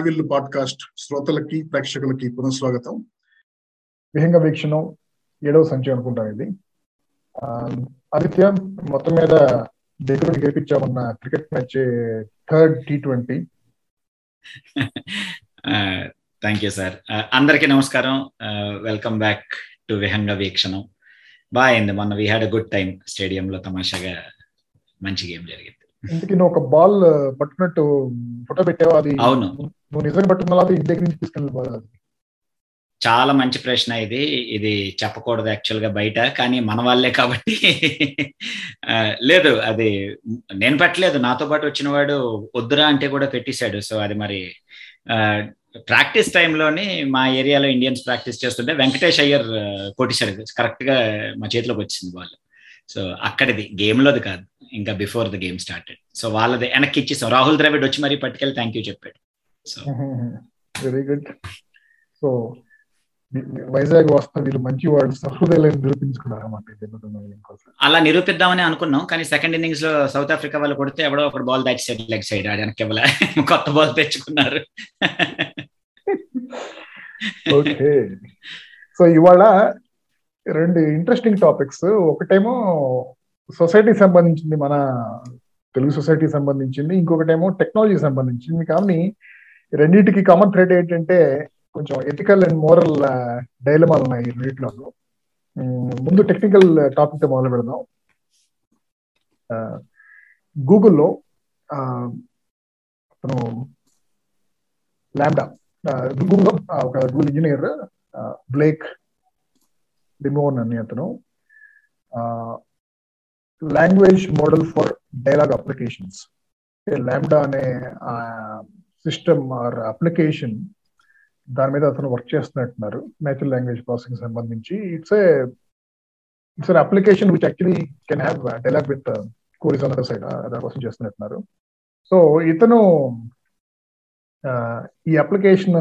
హరివిల్లు podcast శ్రోతలకి ప్రేక్షకులకి పునఃస్వాగతం. విహంగ వీక్షణం ఏడవ సంచి అనుకుంటాను ఇది. ఆదిత్య మొత్తం మీద దగ్గర గెలిపించామన్న cricket match third T twenty. Thank you sir. అందరికీ నమస్కారం. Welcome back to Vihanga Veekshanam. బాగా అయింది మొన్న. We had a good time స్టేడియంలో తమాషాగా మంచి గేమ్ జరిగింది. నువ్వు ఒక బాల్ పట్టుకున్నట్టు ఫోటో పెట్టావు? అది అవును. నువ్వు నిజంగా పట్టుకున్నా అది ఇంటి దగ్గర నుంచి తీసుకెళ్ళి బాల్ అది. చాలా మంచి ప్రశ్న ఇది. ఇది చెప్పకూడదు యాక్చువల్గా బయట కానీ మన వాళ్ళే కాబట్టి లేదు అది నేను పెట్టలేదు. నాతో పాటు వచ్చిన వాడు వద్దురా అంటే కూడా పెట్టేశాడు. సో అది మరి ప్రాక్టీస్ టైంలోని మా ఏరియాలో ఇండియన్స్ ప్రాక్టీస్ చేస్తుంటే వెంకటేష్ అయ్యర్ కొట్టేశాడు. కరెక్ట్గా మా చేతిలోకి వచ్చింది బాల్. సో అక్కడిది గేమ్ లోది కాదు. ఇంకా before the game started so వాళ్ళది వెనక్కి ఇచ్చేసాం రాహుల్ ద్రవిడ్ వచ్చి మరీ పట్టుకెళ్ళి థ్యాంక్ యూ చెప్పాడు. So very good so Vizag వస్తా వీళ్ళు మంచి వాళ్ళు సహృదయాలను నిరూపించుకున్నారు అన్నమాట అలా నిరూపిద్దామని అనుకున్నాం కానీ సెకండ్ ఇన్నింగ్స్లో సౌత్ ఆఫ్రికా వాళ్ళు కొడితే ఎవడో ఒకటి బాల్ దాచేసాడు లెగ్ సైడ్ ఆడడానికి ఇవ్వలే. కొత్త బాల్ తెచ్చుకున్నారు. ఓకే సో ఇవాళ రెండు ఇంట్రెస్టింగ్ టాపిక్స్ ఒకటేమో సొసైటీ సంబంధించింది మన తెలుగు సొసైటీ సంబంధించింది ఇంకొకటేమో టెక్నాలజీ సంబంధించింది. కానీ రెండింటికి కామన్ థ్రెడ్ ఏంటంటే కొంచెం ఎథికల్ అండ్ మోరల్ డైలమాలు ఉన్నాయి ఈ ముందు టెక్నికల్ టాపిక్ uh, తో మొదలు పెడదాం. గూగుల్లో అతను ల్యాండా గూగుల్లో ఒక గూగుల్ ఇంజనీర్ బ్లేక్ డిమోన్ అని అతను. Language model for dialogue applications LaMDA అనే సిస్టమ్ ఆర్ అప్లికేషన్ దాని మీద అతను వర్క్ చేస్తున్నట్టున్నారు నేచురల్ లాంగ్వేజ్ ప్రాసెసింగ్ సంబంధించి. It's a it's an application which actually can have dialog with chorus on side దానికోసం చేస్తున్నట్టున్నారు. సో ఇతను ఈ అప్లికేషన్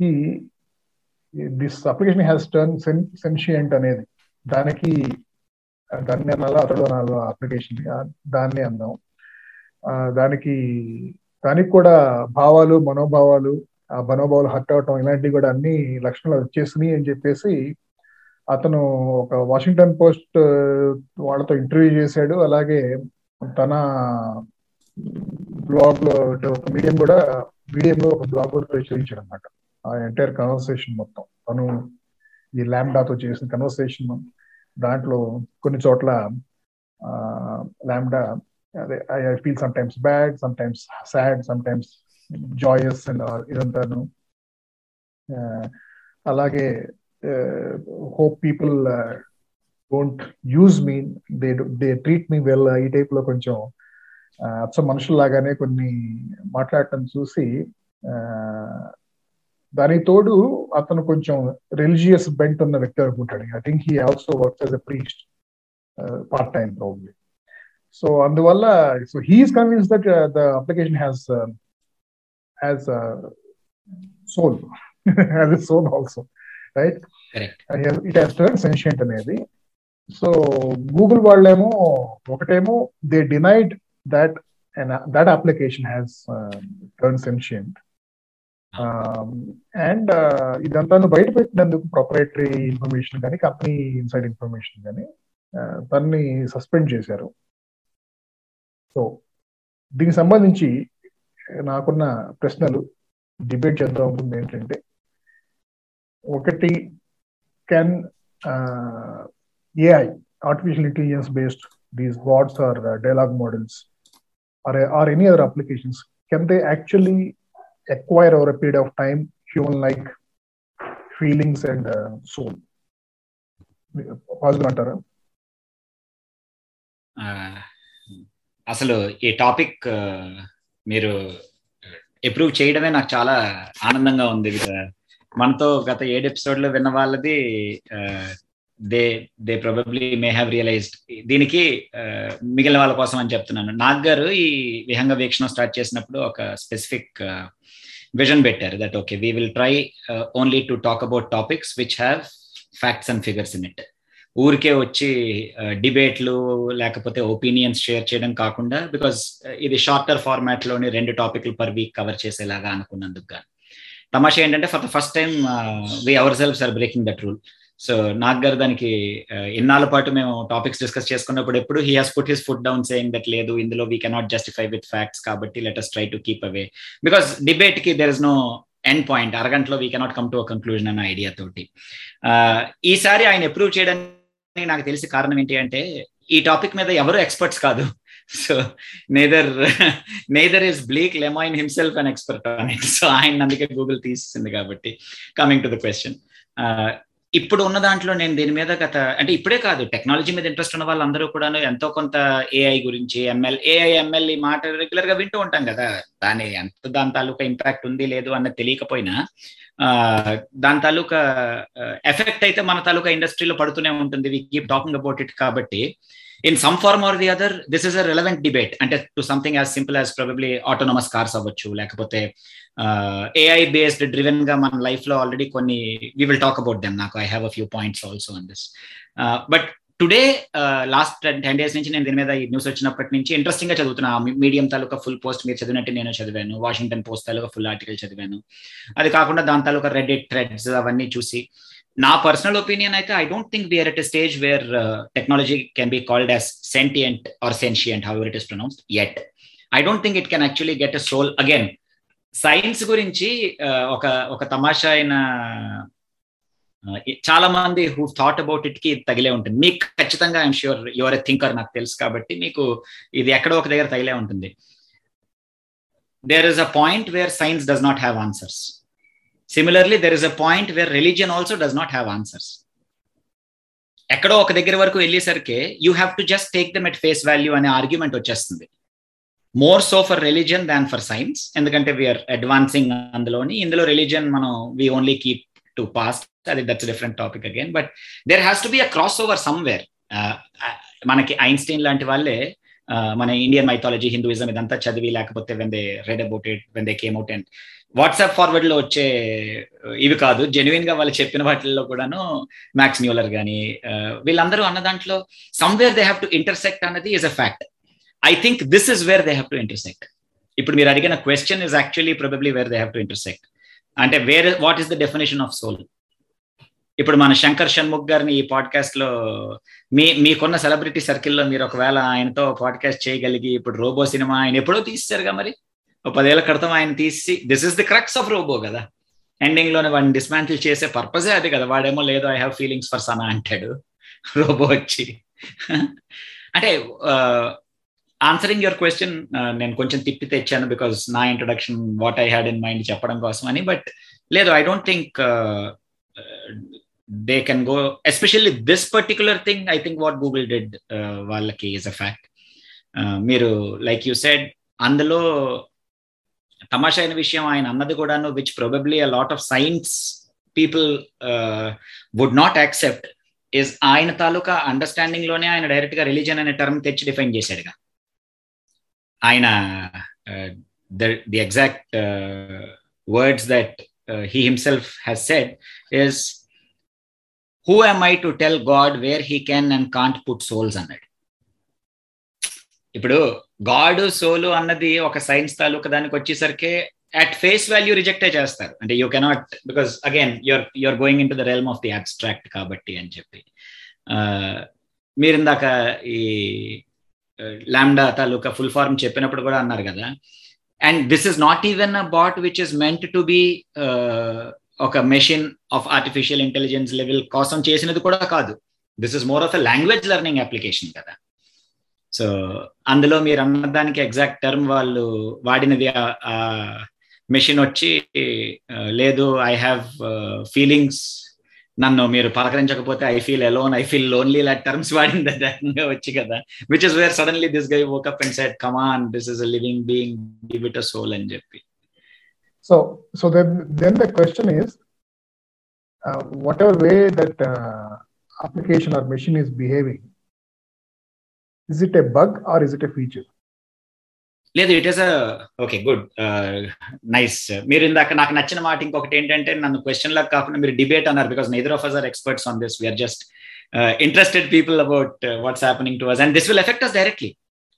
ఈ this application has turn sentient అనేది. దానికి దాన్ని అనాలో అతడు అనాలో అప్లికేషన్ దాన్ని అందాం దానికి దానికి కూడా భావాలు మనోభావాలు ఆ మనోభావాలు హర్ట్ అవటం ఇలాంటివి కూడా అన్ని లక్షణాలు వచ్చేసినాయి అని చెప్పేసి అతను ఒక వాషింగ్టన్ పోస్ట్ వాళ్ళతో ఇంటర్వ్యూ చేశాడు. అలాగే తన బ్లాగ్లో మీడియం కూడా మీడియంలో ఒక బ్లాగ్ కూడా ప్రచురించాడు అనమాట ఆ ఎంటైర్ కన్వర్సేషన్ మొత్తం. తను ఈ ల్యాండాతో చేసిన కన్వర్సేషన్ దాంట్లో కొన్ని చోట్ల ల్యాండా అదే I feel sometimes bad sometimes sad sometimes joyous and ఇదంతాను అలాగే hope people don't use me they they treat me well ఈ టైప్లో కొంచెం అచ్చ మనుషుల్లాగానే కొన్ని మాట్లాడటం చూసి దానికి తోడు అతను కొంచెం రిలీజియస్ బెంట్ ఉన్న వ్యక్తి అనుకుంటాడు. I think he also works as a priest part time probably so అందువల్ల so he is convince that the application has has soul has a soul also right it has turn sentient అనేది. So Google వాళ్ళేమో ఒకటేమో they denied that that application has turn sentient and ఇదంతా బయట పెట్టినందుకు proprietary information కానీ company inside information కానీ తనని suspend చేశారు. సో దీనికి సంబంధించి నాకున్న ప్రశ్నలు డిబేట్ చేద్దాం అనుకుంది ఏంటంటే ఒకటి can AI artificial intelligence based these what's are dialog models are are any other applications can they actually acquire over a period of time human like feelings and uh, soul. Positive అంటారా? అసలు ఈ topic మీరు approve చేయడమే నాకు చాలా ఆనందంగా ఉంది. మనతో గత ఏడు ఎపిసోడ్లో విన్న వాళ్ళది they they probably may have realized దీనికి మిగిలిన వాళ్ళ కోసం అని చెప్తున్నాను. నాగ్ గారు ఈ విహంగ వీక్షణం స్టార్ట్ చేసినప్పుడు ఒక స్పెసిఫిక్ విజన్ పెట్టారు that okay we will try only to talk about topics which have facts and figures in it ఊరికే వచ్చి డిబేట్లు లేకపోతే ఒపీనియన్స్ షేర్ చేయడం కాకుండా బికాస్ ఇది షార్టర్ ఫార్మాట్లోని రెండు టాపిక్లు పర్ వీక్ కవర్ చేసేలాగా అనుకున్నందుకు గాను. తమాషా ఏంటంటే for the first time we ourselves are breaking that rule so నాకు గారు దానికి ఇన్నాళ్ళ పాటు మేము టాపిక్స్ డిస్కస్ చేసుకున్నప్పుడు ఎప్పుడు he has put his foot down saying that లేదు ఇందులో we cannot justify with facts కాబట్టి let us try to keep away because డిబేట్కి there is no end point అరగంటలో we cannot come to a conclusion అన్న idea తోటి. ఈసారి ఆయన approve చేయడానికి నాకు తెలిసి కారణం ఏంటి అంటే ఈ టాపిక్ మీద ఎవరు ఎక్స్పర్ట్స్ కాదు. So neither neither is Blake Lemoine himself an expert on it so ఆయన అందుకే గూగుల్ తీసింది కాబట్టి కమింగ్ టు ద క్వశ్చన్ ఇప్పుడు ఉన్న దాంట్లో నేను దీని మీద గత అంటే ఇప్పుడే కాదు టెక్నాలజీ మీద ఇంట్రెస్ట్ ఉన్న వాళ్ళందరూ కూడా ఎంతో కొంత ఏఐ గురించి ఎంఎల్ ఏఐ ఎంఎల్ ఈ మాట రెగ్యులర్గా వింటూ ఉంటాం కదా. దాని ఎంత దాని తాలూకా ఇంపాక్ట్ ఉంది లేదు అన్నది తెలియకపోయినా దాని తాలూకా ఎఫెక్ట్ అయితే మన తాలూకా ఇండస్ట్రీలో పడుతూనే ఉంటుంది. We keep talking about it కాబట్టి in some form or the other this is a relevant debate అంటే to something as simple as probably autonomous cars అవ్వచ్చు లేకపోతే ఏఐ బేస్డ్ డ్రివెన్గా మన లైఫ్లో ఆల్రెడీ కొన్ని we will talk about them నాకు I have a few points also on this but today last ten days నుంచి నేను దీని మీద ఈ న్యూస్ వచ్చినప్పటి నుంచి ఇంట్రెస్టింగ్గా చదువుతున్నా. మీడియం తాలూకా ఫుల్ పోస్ట్ మీరు చదివినట్టు నేను చదివాను. వాషింగ్టన్ పోస్ట్ తాలూకా ఫుల్ ఆర్టికల్ చదివాను. అది కాకుండా దాని తాలూకా రెడిట్ థ్రెడ్స్ అవన్నీ చూసి నా పర్సనల్ ఒపీనియన్ అయితే I don't think we're at a stage where technology can be called as sentient or sentient how it is pronounced at I don't think it can actually get a soul again science గురించి ఒక ఒక తమాషా అయిన చాలా మంది who thought about ఇట్కి తగిలే ఉంటుంది. మీకు ఖచ్చితంగా I'm sure your a thinker నాకు తెలుసు కాబట్టి మీకు ఇది ఎక్కడో ఒక దగ్గర తగిలే ఉంటుంది. There is a point where science does not have answers similarly there is a point where religion also does not have answers ఎక్కడో ఒక దగ్గర వరకు వెళ్ళేసరికి you have to just take them at face value అనే argument వచ్చేస్తుంది. More so for religion than for science ఎందుకంటే we are advancing అందులోని. ఇందులో రిలీజియన్ మనం we only keep to past అది that's different topic again but there has to be a cross over somewhere మనకి Einstein లాంటి వాళ్ళే మన ఇండియన్ మైథాలజీ హిందూయిజం ఇదంతా చదివి లేకపోతే when they read about it when they came out and WhatsApp ఫార్వర్డ్లో వచ్చే ఇవి కాదు. జెన్యున్గా వాళ్ళు చెప్పిన వాటిల్లో కూడాను మ్యాక్స్ న్యూలర్ కానీ వీళ్ళందరూ అన్న దాంట్లో somewhere they have to intersect అన్నది is a fact I think this is where they have to intersect ఇప్పుడు మీరు అడిగిన question is actually probably where they have to intersect అంటే where what is the definition of soul ఇప్పుడు మన శంకర్ షణ్ముఖ్ గారిని ఈ పాడ్కాస్ట్లో మీ మీకున్న సెలబ్రిటీ సర్కిల్లో మీరు ఒకవేళ ఆయనతో పాడ్కాస్ట్ చేయగలిగి ఇప్పుడు రోబో సినిమా ఆయన ఎప్పుడో తీస్తారుగా మరి? పదేళ్ళ క్రితం ఆయన తీసి this is the crux of Robo కదా. ఎండింగ్లోనే వాడిని డిస్మాంటిల్ చేసే పర్పసే అది కదా. వాడేమో లేదు I have feelings for Sana అంటాడు రోబో వచ్చి. అంటే ఆన్సరింగ్ యువర్ క్వశ్చన్ నేను కొంచెం తిప్పి తెచ్చాను బికాస్ నా introduction what I had in mind చెప్పడం కోసం అని బట్ లేదు I don't think they can go especially this particular thing I think what Google did వాళ్ళకి ఈజ్ అ ఫ్యాక్ట్ మీరు లైక్ యూ సెడ్ అందులో తమాషైన విషయం ఆయన అన్నది కూడాను which probably a lot of science people would not accept is ఆయన తాలూకా అండర్స్టాండింగ్లోనే ఆయన డైరెక్ట్గా రిలీజన్ అనే టర్మ్ తెచ్చి డిఫైన్ చేశాడుగా. ఆయన the exact words that he himself has said is who am I to tell God where he can and can't put souls అన్నాడు. ఇప్పుడు గాడ్ సోలు అన్నది ఒక సైన్స్ తాలూకా దానికి వచ్చేసరికి అట్ ఫేస్ వాల్యూ రిజెక్టే చేస్తారు. అంటే you cannot because again you're you're going into the realm of the abstract కాబట్టి అని చెప్పి. మీరు ఇందాక ఈ లాండా తాలూకా ఫుల్ ఫార్మ్ చెప్పినప్పుడు కూడా అన్నారు కదా. And this is not even a bot which is meant to be ఒక machine of artificial intelligence level కోసం చేసినది కూడా కాదు. This is more of a language learning application కదా. సో అందులో మీరు అన్నదానికి ఎగ్జాక్ట్ టర్మ్ వాళ్ళు వాడినది మెషిన్ వచ్చి లేదు ఐ హ్యావ్ ఫీలింగ్స్ నన్ను మీరు పలకరించకపోతే I feel alone I feel lonely ఇలా టర్మ్స్ వాడింది వచ్చి కదా. Which is where suddenly this guy woke up and said come on this is living being give it a soul అని చెప్పి. So so then the question is whatever way that application or machine is behaving is behaving, is it a bug or is it a feature? లేదు it is okay good nice మీరు ఇందాక నాకు నచ్చిన మాట ఇంకొకటి ఏంటంటే నన్ను క్వశ్చన్ లాగా కాకుండా మీరు డిబేట్ అన్నారు because neither of us are experts on this we're just interested people about what's happening to us and this will affect us directly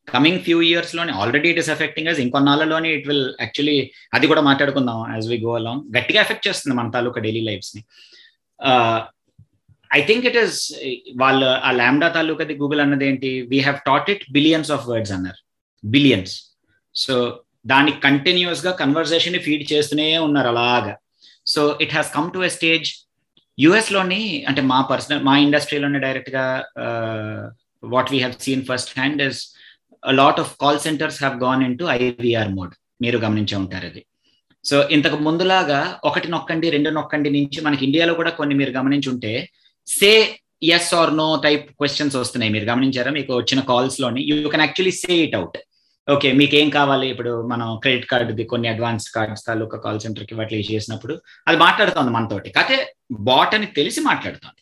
coming few ఇయర్స్లోనే already it is affecting us ఇంకొన్నాళ్ళలోనే it will actually అది కూడా మాట్లాడుకుందాం as we go along గట్టిగా effect చేస్తుంది మన తాలూకా daily లైఫ్స్ని. Uh, I think it is వాళ్ళు ఆ ల్యాండా తాలూకాది గూగుల్ అన్నది ఏంటి? We have taught it billions of words అన్నారు. బిలియన్స్ సో దానికి కంటిన్యూస్గా కన్వర్సేషన్ ఫీడ్ చేస్తూనే ఉన్నారు అలాగా. So it has come to a stage యుఎస్లోని అంటే మా పర్సనల్ మా ఇండస్ట్రీలోనే డైరెక్ట్గా what we have seen first hand is lot of call centres have gone into IVR mode మీరు గమనించే ఉంటారు అది. సో ఇంతకు ముందులాగా ఒకటి నొక్కండి రెండు నొక్కండి నుంచి మనకి ఇండియాలో కూడా కొన్ని మీరు గమనించుంటే say yes or no type questions వస్తున్నాయి. మీరు గమనించారా? మీకు వచ్చిన కాల్స్లోని you can actually say it out okay మీకు ఏం కావాలి? ఇప్పుడు మనం క్రెడిట్ కార్డుది కొన్ని అడ్వాన్స్ కార్డ్స్ తాలూకా కాల్ సెంటర్కి వాటి చేసినప్పుడు అది మాట్లాడుతుంది మనతోటి. కాకపోతే బాట్ అని తెలిసి మాట్లాడుతుంది.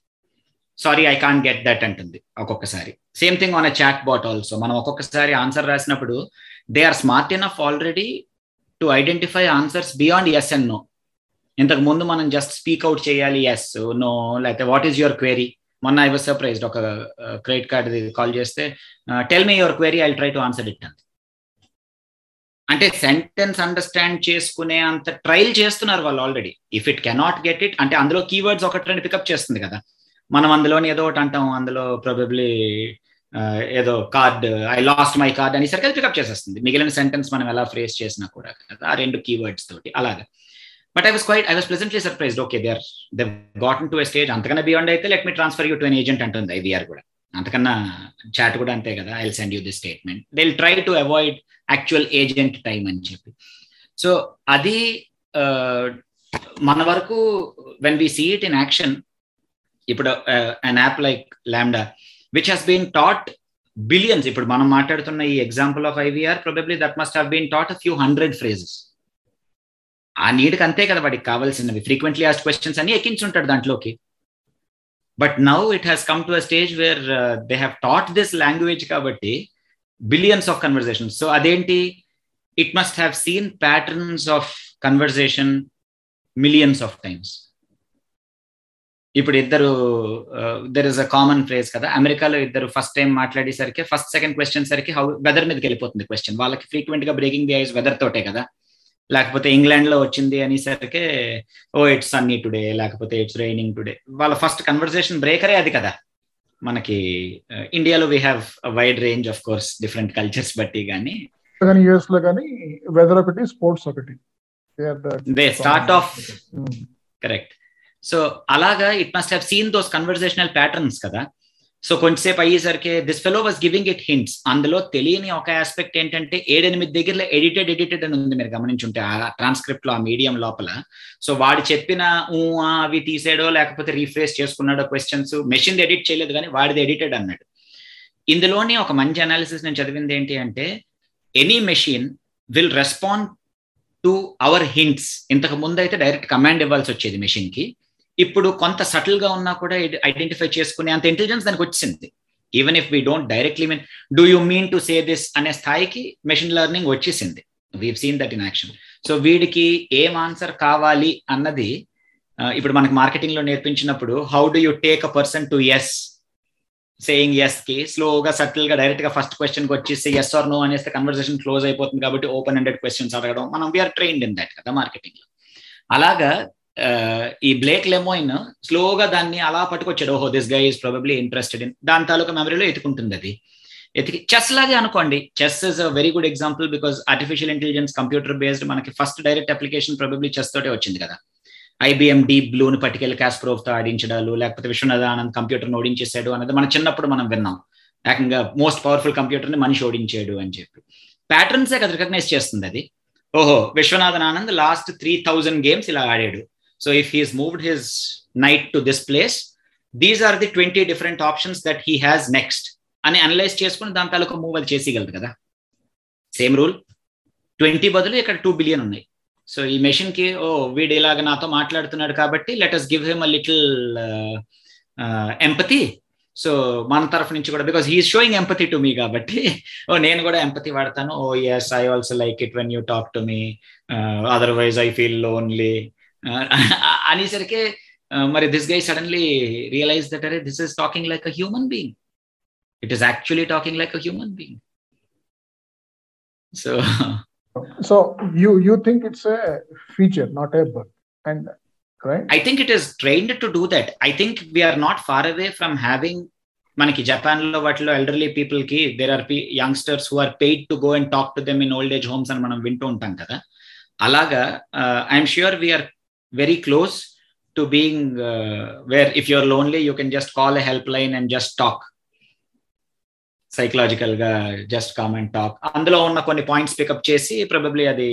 Sorry I can't get that అంటుంది ఒక్కొక్కసారి. Same thing on a chat bot also మనం ఒక్కొక్కసారి ఆన్సర్ రాసినప్పుడు they are smart enough already to identify answers beyond yes and no ఇంతకు ముందు మనం జస్ట్ స్పీక్ అవుట్ చేయాలి ఎస్ నో లేకపోతే వాట్ ఈస్ యువర్ క్వెరీ మొన్న ఐ వాజ్ సర్ప్రైజ్డ్ ఒక క్రెడిట్ కార్డ్ కాల్ చేస్తే tell me your query I try to answer it అంది. అంటే సెంటెన్స్ అండర్స్టాండ్ చేసుకునే అంత ట్రైల్ చేస్తున్నారు వాళ్ళు already if it cannot get it అంటే అందులో కీవర్డ్స్ ఒకటి రెండు పికప్ చేస్తుంది కదా. మనం అందులోని ఏదో ఒకటి అంటాం అందులో ప్రాబబ్లీ ఏదో card I lost my card అనేసరికి అది పికప్ చేసేస్తుంది. మిగిలిన సెంటెన్స్ మనం ఎలా ఫ్రేస్ చేసినా కూడా కదా ఆ రెండు కీవర్డ్స్ తోటి అలాగా. But I was quite I was presently surprised okay they are they gotten to a stage అంతకన్నా బియాండ్ అయితే let me transfer you to an agent అంటుంది ఐవీఆర్ కూడా. అంతకన్నా చాట్ కూడా అంతే కదా I send you this statement they try to avoid actual agent time అని చెప్పి. సో అది మన వరకు when we see it in action ఇప్పుడు an app like LaMDA which has been taught billions ఇప్పుడు మనం మాట్లాడుతున్న ఈ example of IVR probably that must have been taught few hundred phrases ఆ నీడ్కి అంతే కదా వాడికి కావాల్సినవి. ఫ్రీక్వెంట్లీ ఆస్ట్ క్వశ్చన్స్ అని ఎక్కించుంటాడు దాంట్లోకి. But now it has come to a stage where they have taught this language కాబట్టి బిలియన్స్ ఆఫ్ కన్వర్జేషన్ సో అదేంటి? It must have seen patterns of conversation millions of times ఇప్పుడు ఇద్దరు there is a common phrase కదా. అమెరికాలో ఇద్దరు first time మాట్లాడేసరికి first second question సరికి how weather మీదకి వెళ్ళిపోతుంది క్వశ్చన్ వాళ్ళకి ఫ్రీక్వెంట్గా బ్రేకింగ్ ది ఐస్ వెదర్ తోటే కదా. లేకపోతే ఇంగ్లాండ్లో వచ్చింది అనేసరికి ఓ ఇట్స్ సన్నీ టుడే లేకపోతే ఇట్స్ రైనింగ్ టుడే. వాళ్ళ ఫస్ట్ కన్వర్జేషన్ బ్రేకరే అది కదా. మనకి ఇండియాలో we have wide range of course different cultures బట్టి కానీ కానీ యుఎస్లో కానీ వెదర్ ఒకటి స్పోర్ట్స్ ఒకటి. They start off correct so అలాగా it must have seen those conversational patterns కదా. సో కొంచెంసేపు అయ్యేసరికి this fellow was giving it hints అందులో తెలియని ఒక ఆస్పెక్ట్ ఏంటంటే ఏడెనిమిది దగ్గరలో ఎడిటెడ్ ఎడిటెడ్ అని ఉంది మీరు గమనించుంటే ఆ ట్రాన్స్క్రిప్ట్లో ఆ మీడియం లోపల. సో వాడు చెప్పిన అవి తీసాడో లేకపోతే రీఫ్రేస్ చేసుకున్నాడో క్వశ్చన్స్ మెషిన్ ఎడిట్ చేయలేదు కానీ వాడిది ఎడిటెడ్ అన్నాడు. ఇందులోని ఒక మంచి అనాలిసిస్ నేను చదివింది ఏంటి అంటే any machine will respond to our hints ఇంతకు ముందు అయితే డైరెక్ట్ కమాండ్ ఇవ్వాల్సి వచ్చేది మెషిన్కి. ఇప్పుడు కొంత సటిల్గా ఉన్నా కూడా ఐడెంటిఫై చేసుకునే అంత ఇంటెలిజెన్స్ దానికి వచ్చింది. Even if we don't directly mean do you mean to say this అనే స్థాయికి మెషిన్ లెర్నింగ్ వచ్చేసింది. We seen that in action so వీడికి ఏం ఆన్సర్ కావాలి అన్నది ఇప్పుడు మనకి మార్కెటింగ్లో నేర్పించినప్పుడు how do you take a person to yes saying ఎస్కి స్లోగా సటిల్గా డైరెక్ట్గా ఫస్ట్ క్వశ్చన్కి వచ్చేసి ఎస్ ఆర్ నో అనేస్తే కన్వర్సేషన్ క్లోజ్ అయిపోతుంది కాబట్టి ఓపెన్ హండ్రెడ్ క్వశ్చన్స్ అడగడం. మనం వీఆర్ ట్రైన్డ్ ఇన్ దట్ కదా మార్కెటింగ్లో. అలాగా Uh, ఈ బ్లేక్ లెమోయిన్ స్లోగా దాన్ని అలా పట్టుకొచ్చాడు. ఓహో this guy is probably interested in దాని తాలూకా మెమరీలో ఎత్తుకుంటుంది అది. ఎతికి చెస్ లాగే అనుకోండి. Chess is a very good example because artificial intelligence computer based మనకి first direct application probably chess తోటే వచ్చింది కదా. ఐబిఎం డీప్ బ్లూని పట్టుకెళ్ళి కాస్ప్రోవ్తో ఆడించడాలు లేకపోతే విశ్వనాథ ఆనంద్ కంప్యూటర్ ఓడించేసాడు అనేది మన చిన్నప్పుడు మనం విన్నాం. ఏకంగా మోస్ట్ పవర్ఫుల్ కంప్యూటర్ని మనిషి ఓడించాడు అని చెప్పి. ప్యాటర్న్సే కదా రికగ్నైజ్ చేస్తుంది అది. ఓహో Viswanathan Anand last three thousand games ఇలా ఆడాడు. So if he's moved his knight to this place these are the twenty different options that he has next అని అనలైజ్ చేసుకుని దాని తాలూకా మూవ్ అది చేసేయగలదు కదా. సేమ్ రూల్ ట్వంటీ బదులు ఇక్కడ టూ బిలియన్ ఉన్నాయి. సో ఈ మెషిన్కి ఓ వీడు ఇలాగ నాతో మాట్లాడుతున్నాడు కాబట్టి let us give him a little empathy so మన తరఫు నుంచి కూడా because he's showing empathy to me కాబట్టి ఓ నేను కూడా ఎంపతి వాడతాను. ఓ yes I also like it when you talk to me otherwise I feel lonely అనేసరికి మరి this guy suddenly realize that అరే this is talking like a human being it is actually talking like a human being so so you you think it's a feature not a bug and right? I think it is trained to do that. I think we are not far away from having మనకి జపాన్లో వాటిలో elderly పీపుల్కి there are youngsters who are paid to go and talk to them in old age homes అని మనం వింటూ ఉంటాం కదా అలాగా I'm sure we're very close to being where if you're lonely you can just call a help line and just talk సైకలాజికల్గా just comment talk అందులో ఉన్న కొన్ని పాయింట్స్ పికప్ చేసి ప్రాబబ్లీ అది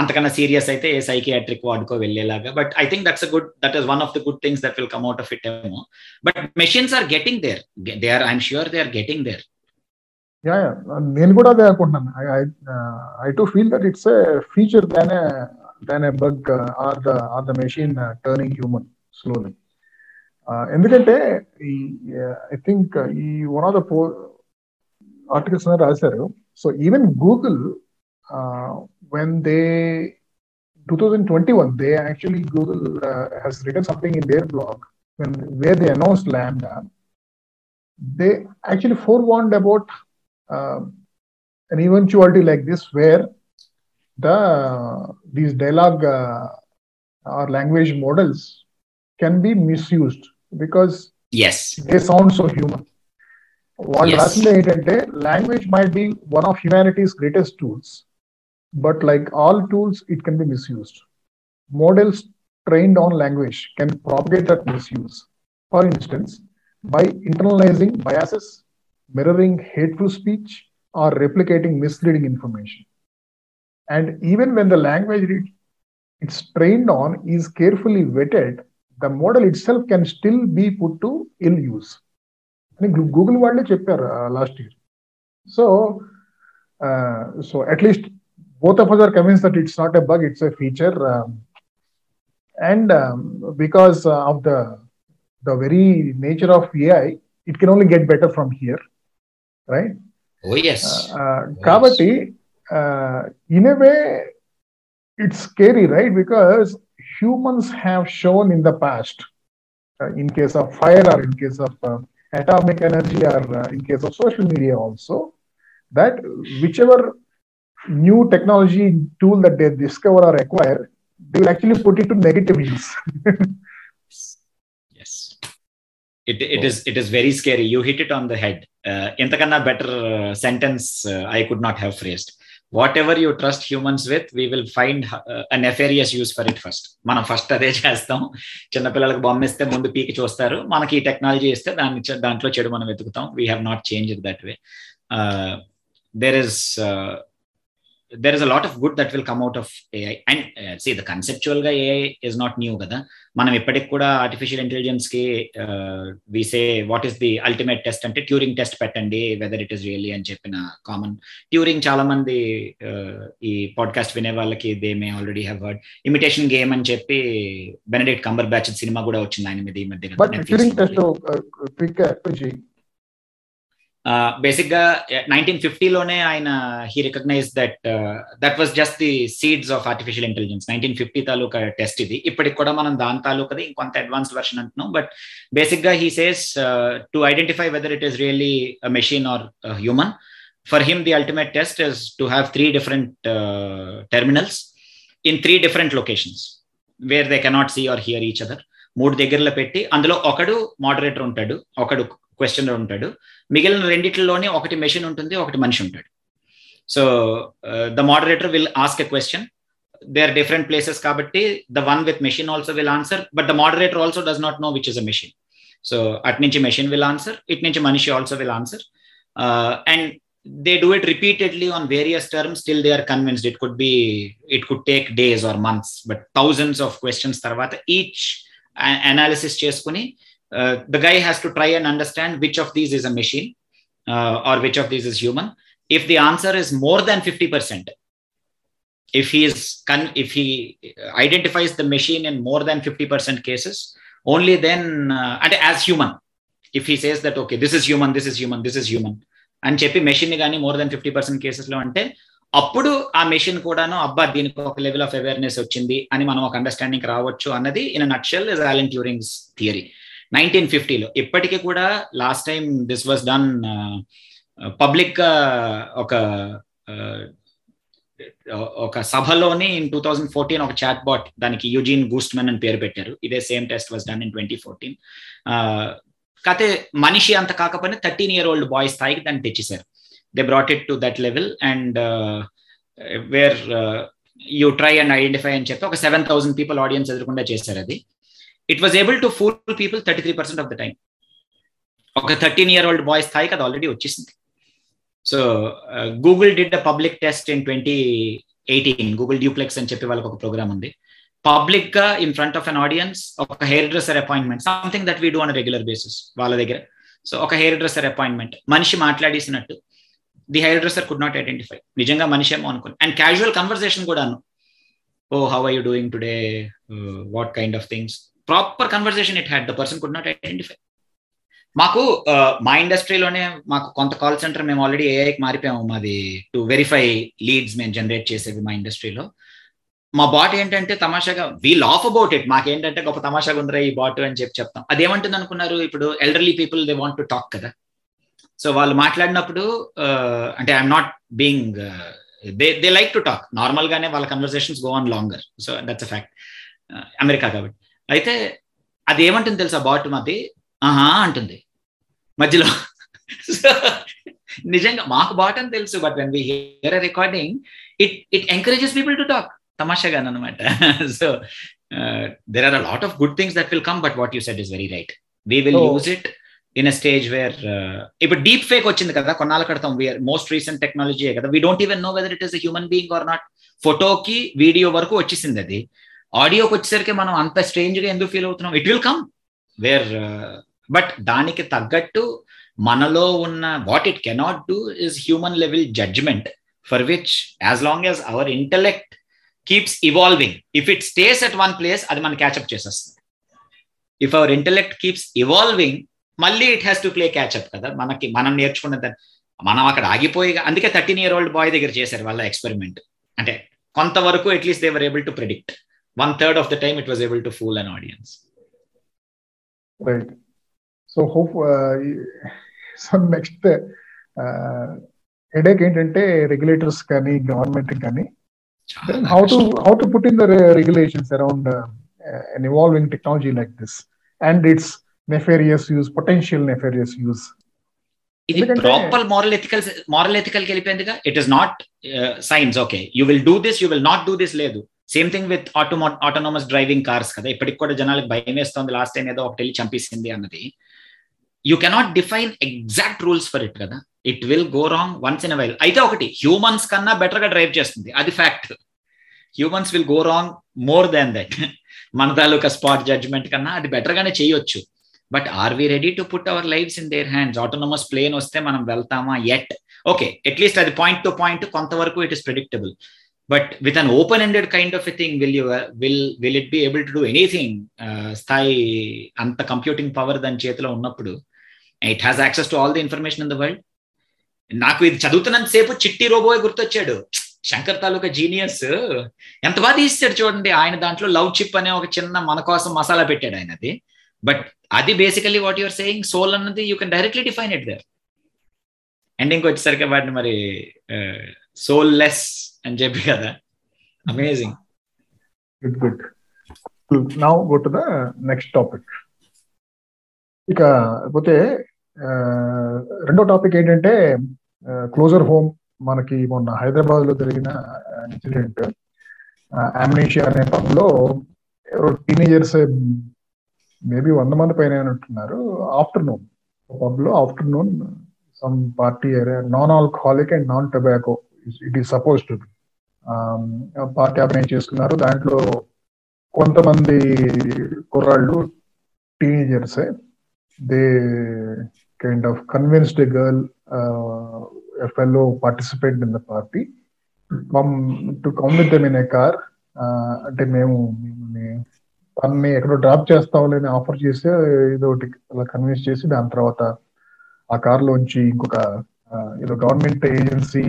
అంతకన్నా సీరియస్ అయితే ఏ సైకియాట్రిక్ వార్డుకో వెళ్ళేలాగా. But I think that's good that is one of the good things that will come out of it ఏమో. But machines are getting there they are I'm sure they are getting there yeah నేను కూడా అదే అనుకుంటున్నాను. I too feel that it's a feature than than a bug or the or the machine turning human slowly ఎందుకంటే ఈ I think ఈ one of the articles రాశారు so even Google when they two thousand twenty one they actually Google has return something in their blog when where they announced lambda they actually forewarned about uh, an eventuality like this where the these dialogue uh, or language models can be misused because yes they sound so human వాళ్ళు Yes. రాసింది ఏంటంటే language might be one of humanity's greatest tools but like all tools it can be misused models trained on language can propagate that misuse. For instance, by internalizing biases, mirroring hateful speech, or replicating misleading information. And even when the language it- it's trained on is carefully vetted, the model itself can still be put to ill use. అని Google వాళ్ళే చెప్పారు last year so so at least both of are convince that it's not a bug it's a feature and um, because uh, of the the very nature of AI, it can only get better from here, right? oh yes Uh, Kabati, uh, in a way, it's scary, right? Because humans have shown in the past, uh, in case of fire or in case of uh, atomic energy or uh, in case of social media also, that whichever new technology tool that they discover or acquire, they will actually put it to negative use. yes. It, it is it is very scary. You hit it on the head. Uh, better uh, sentence uh, I could not have phrased. Phrased whatever you trust humans with we will find nefarious use for it first మనం first అదే చేస్తాం. చిన్నపిల్లలకు బొమ్మ ఇస్తే ముందు పీకి చూస్తారు. మనకి ఈ టెక్నాలజీ ఇస్తే దాన్ని దాంట్లో చెడు మనం వెతుకుతాం. We have not change that way there is there is a lot of good that will come out of AI. And uh, see, the conceptual గా AI is not new కదా. మనం ఇప్పటికి కూడా artificial ఇంటెలిజెన్స్కి we say what is the ultimate test అంటే Turing test పెట్టండి whether it is really అని చెప్పిన common Turing చాలా మంది ఈ పాడ్కాస్ట్ వినే వాళ్ళకి they may already have word imitation game అని చెప్పి బెనడిక్ట్ కంబర్ బ్యాచ్ సినిమా కూడా వచ్చింది ఆయన మీద ఈ మధ్య but during test, uh, quick uh, బేసిక్గా నైన్టీన్ ఫిఫ్టీలోనే ఆయన he recognize that that was just the seeds of artificial intelligence nineteen fifty taluka test ఇది. ఇప్పటికి కూడా మనం దాని తాలూకది ఇంకొంత అడ్వాన్స్డ్ వర్షన్ అంటున్నాం. బట్ బేసిక్గా he says to identify whether it is really machine or human for him the ultimate test is to have three different terminals in three different locations where they cannot see or hear each other మూడు దగ్గరలో పెట్టి అందులో ఒకడు moderator ఉంటాడు. ఒకడు questionnaire ఉంటాడు. మిగిలిన రెండిట్లలోనే ఒకటి మెషిన్ ఉంటుంది ఒకటి మనిషి ఉంటాడు. So the moderator will ask a question they are different places కాబట్టి the one with machine also will answer but the moderator also does not know which is a machine so at నుంచి machine will answer it నుంచి మనిషి also will answer and they do it repeatedly on various terms till they are convinced it could be it could take days or months but thousands of questions tarvata each a- analysis చేసుకుని uh, the guy has to try and understand which of these is a machine uh, or which of these is human if the answer is more than 50% if he is con- if he identifies the machine in more than 50% cases only then uh, and as human if he says that okay this is human this is human this is human అని చెప్పి machine కానీ more than fifty percent cases లో అంటే అప్పుడు ఆ machine కూడాను అబ్బా దీనికి ఒక లెవెల్ ఆఫ్ అవేర్నెస్ వచ్చింది అని మనం ఒక అండర్స్టాండింగ్ రావచ్చు అన్నది in nutshell is Alan Turing's theory nineteen ఫిఫ్టీలో. ఇప్పటికీ కూడా last time this was done public ఒక ఒక సభలోని ఇన్ టూ థౌజండ్ ఫోర్టీన్ ఒక చాట్ బాట్ దానికి యూజీన్ గూస్ట్మెన్ అని పేరు పెట్టారు. ఇదే same test was done in twenty fourteen. కాకపోతే మనిషి అంత కాకపోయినా థర్టీన్ ఇయర్ ఓల్డ్ బాయ్ స్థాయికి దాన్ని తెచ్చేశారు. They brought it to that level and where you try and identify అని చెప్పి ఒక సెవెన్ థౌసండ్ పీపుల్ ఆడియన్స్ ఎదురకుండా చేశారు అది. It was able to fool people thirty three percent of the time ఒక thirteen year old boy స్థాయికి అది already వచ్చేసింది so Google did a public test in twenty eighteen Google Duplex అని చెప్పి వాళ్ళకి ఒక ప్రోగ్రామ్ ఉంది. పబ్లిక్గా in front of an audience ఒక hairdresser appointment something that we do on regular basis వాళ్ళ దగ్గర. సో ఒక హెయిర్ డ్రెస్సర్ అపాయింట్మెంట్ మనిషి మాట్లాడేసినట్టు. The dresser could not identify నిజంగా మనిషి ఏమో అనుకుని అండ్ క్యాజువల్ కన్వర్సేషన్ కూడాను. ఓ how are you doing today what kind of things proper conversation it had the person could not identify. మాకు మా ఇండస్ట్రీలోనే మాకు కొంత కాల్ సెంటర్ మేము ఆల్రెడీ ఏఐకి మారిపోయాము మాది టు వెరిఫై లీడ్స్ మేము జనరేట్ చేసేది మా ఇండస్ట్రీలో. మా బాట్ ఏంటంటే తమాషాగా వీ లాఫ్ అబౌట్ ఇట్ మాకేంటంటే గొప్ప తమాషాగా ఉందిరా ఈ బాట్ అని చెప్పి చెప్తాం. అదేమంటుంది అనుకున్నారు ఇప్పుడు elderly people they want to talk కదా. సో వాళ్ళు మాట్లాడినప్పుడు అంటే I'm not being they they like to talk normal గానే వాళ్ళ conversations go on longer so that's a fact America కాబట్టి. అయితే అది ఏమంటుంది తెలుసా బాట్ మాది ఆహా అంటుంది. మధ్యలో నిజంగా మాకు బాట్ అని తెలుసు but when we hear recording it it encourages people to talk తమాషాగా అనమాట so there are a lot of good things that will come but what you set is very right we will use it in a stage where ఇప్పుడు deep fake వచ్చింది కదా కొన్నాళ్ళ క్రితం we're most recent technology కదా we don't even know whether it is human being or not ఫోటోకి video వరకు వచ్చేసింది అది. ఆడియోకి వచ్చేసరికి మనం అంత స్ట్రేంజ్గా ఎందుకు ఫీల్ అవుతున్నాం? It will come where but దానికి తగ్గట్టు మనలో ఉన్న what it cannot do is human level judgment for which as long as our intellect keeps evolving if it stays at one place అది మనం క్యాచ్అప్ చేసేస్తుంది. If our intellect keeps evolving మళ్ళీ it has to play catch up కదా? మనకి మనం నేర్చుకున్న దాన్ని మనం అక్కడ ఆగిపోయి అందుకే థర్టీన్ ఇయర్ ఓల్డ్ బాయ్ దగ్గర చేశారు వాళ్ళ ఎక్స్పెరిమెంట్ అంటే కొంతవరకు at least they were able to predict one third of the time it was able to fool an audience right so hope so next headache ఏంటంటే రెగ్యులేటర్స్ కానీ government కానీ. How to how to put in the regulations around an evolving technology like this and its nefarious use potential nefarious use. ఇది proper moral ethical moral ethical వెళ్ళిపోయిందిగా it is not science okay you will do this you will not do this లేదు. Same thing with ఆటోమో autonomous driving cars కదా. ఇప్పటికి కూడా జనాలకు భయం వేస్తుంది. Last time ఏదో ఒకటి వెళ్ళి చంపేసింది అన్నది. You cannot define exact rules for it కదా. It will go wrong once in while అయితే ఒకటి హ్యూమన్స్ కన్నా బెటర్గా డ్రైవ్ చేస్తుంది. అది fact humans will go wrong more than that మన తాలూకా స్పాట్ జడ్జ్మెంట్ కన్నా అది బెటర్ గానే చేయొచ్చు. But are we ready to put our lifes in their hands autonomous plane వస్తే మనం వెళ్తామా? ఎట్ ఓకే అట్లీస్ట్ అది పాయింట్ టు పాయింట్ కొంతవరకు it is predictable but with an open ended kind of a thing will you will will it be able to do anything స్థాయి అంత computing power దాని చేతిలో ఉన్నప్పుడు? It has access to all the information in the world నాకు ఇది చదువుతున్నంత సేపు చిట్టి రోబోయ్ గుర్తొచ్చాడు. శంకర్ తాలూకా genius ఎంత బాగా తీస్తాడు చూడండి ఆయన దాంట్లో లవ్ చిప్ అనే ఒక చిన్న మన కోసం మసాలా పెట్టాడు ఆయన అది బట్ అది basically what you're saying soul అన్నది you can directly define it their ending వచ్చేసరికి వాటిని మరి uh, సోల్ లెస్ అని చెప్పి కదా. Amazing good good now go to the next topic ఇక పోతే రెండో టాపిక్ ఏంటంటే క్లోజర్ హోమ్ మనకి మొన్న హైదరాబాద్లో జరిగిన ఇన్సిడెంట్ అమ్నేషియా అనే పబ్లో టీనేజర్స్ మేబీ వంద మంది పైన ఉంటున్నారు afternoon పబ్లో afternoon some party non alcoholic and non tobacco it is suppose to party organise చేసుకున్నారు. దాంట్లో కొంతమంది కుర్రాళ్ళు teenagers. They kind of convinced girl a participate in the party party. Come to come with them a car అంటే మేము మిమ్మల్ని తనని ఎక్కడో drop చేస్తామని ఆఫర్ చేసి ఏదో ఒకటి అలా కన్విన్స్ చేసి దాని తర్వాత ఆ కార్ లోంచి ఇంకొక ఏదో గవర్నమెంట్ ఏజెన్సీ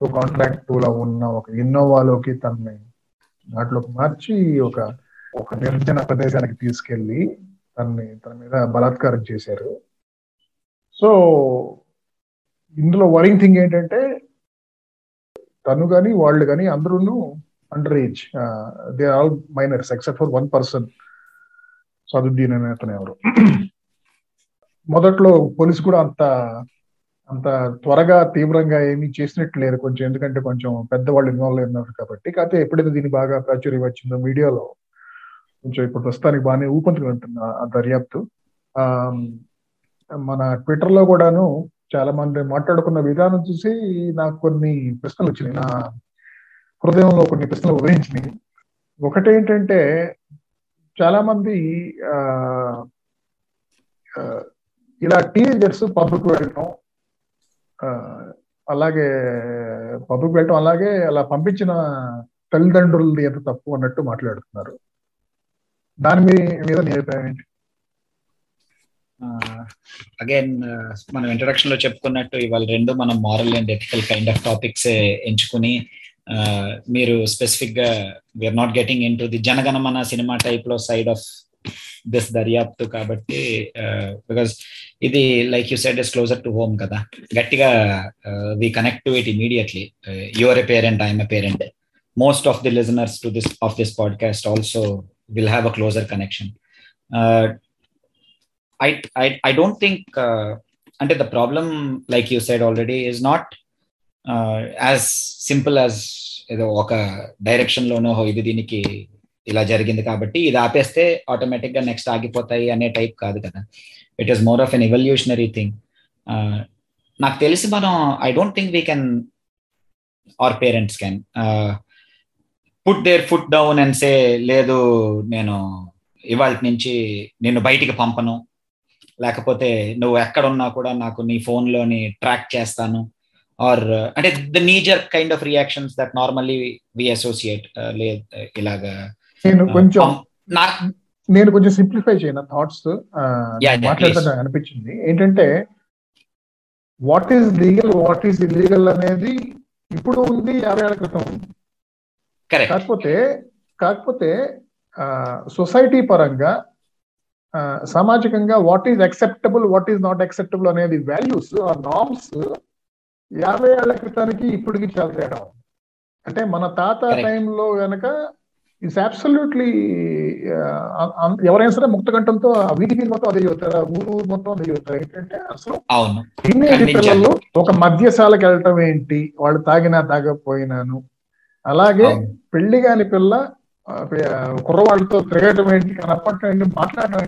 కాంట్రాక్ట్లో ఉన్న ఒక ఇన్నోవాలోకి తనని దాంట్లోకి మార్చి ఒక ఒక నిర్జన ప్రదేశానికి తీసుకెళ్ళి తనని తన మీద బలాత్కారం చేశారు. సో ఇందులో వరింగ్ థింగ్ ఏంటంటే తను కానీ వాళ్ళు కానీ అందరూ under age they all minors except for one person Saduddin అనే అతను ఎవరు? మొదట్లో పోలీసు కూడా అంత అంత త్వరగా తీవ్రంగా ఏమీ చేసినట్టు లేరు కొంచెం. ఎందుకంటే కొంచెం పెద్దవాళ్ళు ఇన్వాల్వ్ అయినారు కాబట్టి. కాకపోతే ఎప్పుడైతే దీన్ని బాగా ప్రాచుర్యం వచ్చిందో మీడియాలో. కొంచెం ఇప్పుడు ప్రస్తుతానికి బాగానే ఊపందుకుని ఆ దర్యాప్తు. ఆ మన ట్విట్టర్లో కూడాను చాలా మంది మాట్లాడుకున్న విధానం చూసి నాకు కొన్ని ప్రశ్నలు వచ్చినాయి. నా హృదయంలో కొన్ని ప్రశ్నలు ఉదయించినాయి. ఒకటేంటంటే చాలా మంది ఆ ఇలా టీనేజర్స్ పబ్లిక్ వెళ్ళటం అలాగే పబ్లిక్ వెళ్ళటం అలాగే అలా పంపించిన తల్లిదండ్రులది ఎంత తప్పు అన్నట్టు మాట్లాడుతున్నారు. దాని మీద నీ అభిప్రాయం ఏంటి? అగైన్ మనం ఇంట్రడక్షన్లో చెప్పుకున్నట్టు ఇవాళ రెండు మనం moral and ethical kind of topics ఎంచుకుని మీరు స్పెసిఫిక్గా we're not getting into the Jana Gana Mana cinema టైప్లో సైడ్ ఆఫ్ దిస్ దర్యాప్తు కాబట్టి బికాస్ ఇది like you said is closer to home కదా గట్టిగా we connect to it immediately you're a parent I'm a parent most of the listeners to this of this podcast also will have a closer connection I, I I don't think uh, అంటే the problem like you said already is not uh, as simple as ఏదో ఒక direction లోనో ఇది దీనికి ఇలా జరిగింది కాబట్టి ఇది ఆపేస్తే ఆటోమేటిక్గా నెక్స్ట్ ఆగిపోతాయి అనే టైప్ కాదు కదా. It is more of an evolutionary thing నాకు తెలిసి మనం I don't think we can our parents can put their foot down and say లేదు నేను ఇవాళ నుంచి నిన్ను బయటికి పంపను. లేకపోతే నువ్వు ఎక్కడున్నా కూడా నాకు నీ ఫోన్లోని ట్రాక్ చేస్తాను. ఆర్ అంటే the knee jerk kind of reactions that normally we associate లేదు ఇలాగా నేను కొంచెం నేను కొంచెం సింప్లిఫై చేయను థాట్స్ మాట్లాడుతున్నా అనిపించింది. ఏంటంటే what is legal what is illegal అనేది ఇప్పుడు ఉంది యాభై ఏళ్ళ క్రితం. ఉంది కాకపోతే కాకపోతే సొసైటీ పరంగా సామాజికంగా what is acceptable what is not acceptable అనేది వాల్యూస్ ఆ నామ్స్ యాభై ఏళ్ళ క్రితానికి ఇప్పటికి చాలా తేడా అంటే మన తాత టైంలో గనక ఇట్స్ అబ్సల్యూట్లీ ఎవరైనా సరే ముక్తకంఠంతో వీధికి మొత్తం అదే చదువుతారు ఊరు మొత్తం అదే చదువుతారు ఏంటంటే అసలు టీనేజ్ పిల్లలు ఒక మద్యశాలకు వెళ్ళటం ఏంటి? వాళ్ళు తాగినా తాగకపోయినాను. అలాగే పెళ్ళి కాని పిల్ల కుర్రవాళ్ళతో తిరగటం ఏంటి? కానీ అప్పట్లో ఏంటి మాట్లాడడం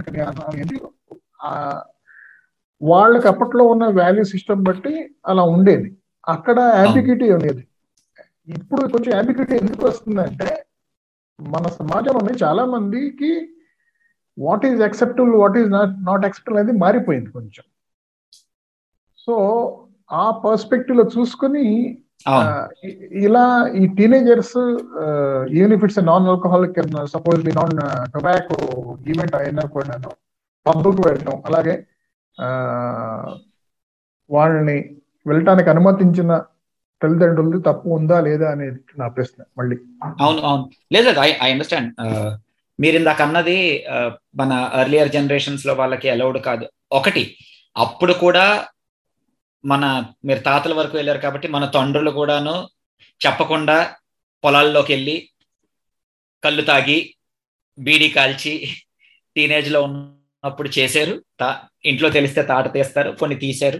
ఏంటి వాళ్ళకి అప్పట్లో ఉన్న వాల్యూ సిస్టమ్ బట్టి అలా ఉండేది. అక్కడ అంబిగ్యూటీ ఉండేది. ఇప్పుడు కొంచెం అంబిగ్యూటీ ఎందుకు వస్తుందంటే మన సమాజంలోనే చాలా మందికి what is acceptable what is not not acceptable అనేది మారిపోయింది కొంచెం. సో ఆ పర్స్పెక్టివ్లో చూసుకుని ఇలా ఈ teenagers even if it's non alcoholic suppose non tobacco event అయినా కూడా పబ్కి వెళ్ళటం అలాగే వాళ్ళని వెళ్ళటానికి అనుమతించిన తల్లిదండ్రులు తప్పు ఉందా లేదా అనేది నా ప్రశ్న మళ్ళీ. అవును అవును. లేదు ఐ ఐ అండర్స్టాండ్ మీరు ఇందాక అన్నది uh, మన ఎర్లియర్ జనరేషన్స్లో వాళ్ళకి అలౌడ్ కాదు. ఒకటి అప్పుడు కూడా మన మీరు తాతల వరకు వెళ్ళారు కాబట్టి మన తండ్రులు కూడాను చెప్పకుండా పొలాల్లోకి వెళ్ళి కళ్ళు తాగి బీడీ కాల్చి టీనేజ్లో ఉన్నప్పుడు చేశారు. తా ఇంట్లో తెలిస్తే తాట తీస్తారు కొన్ని తీశారు.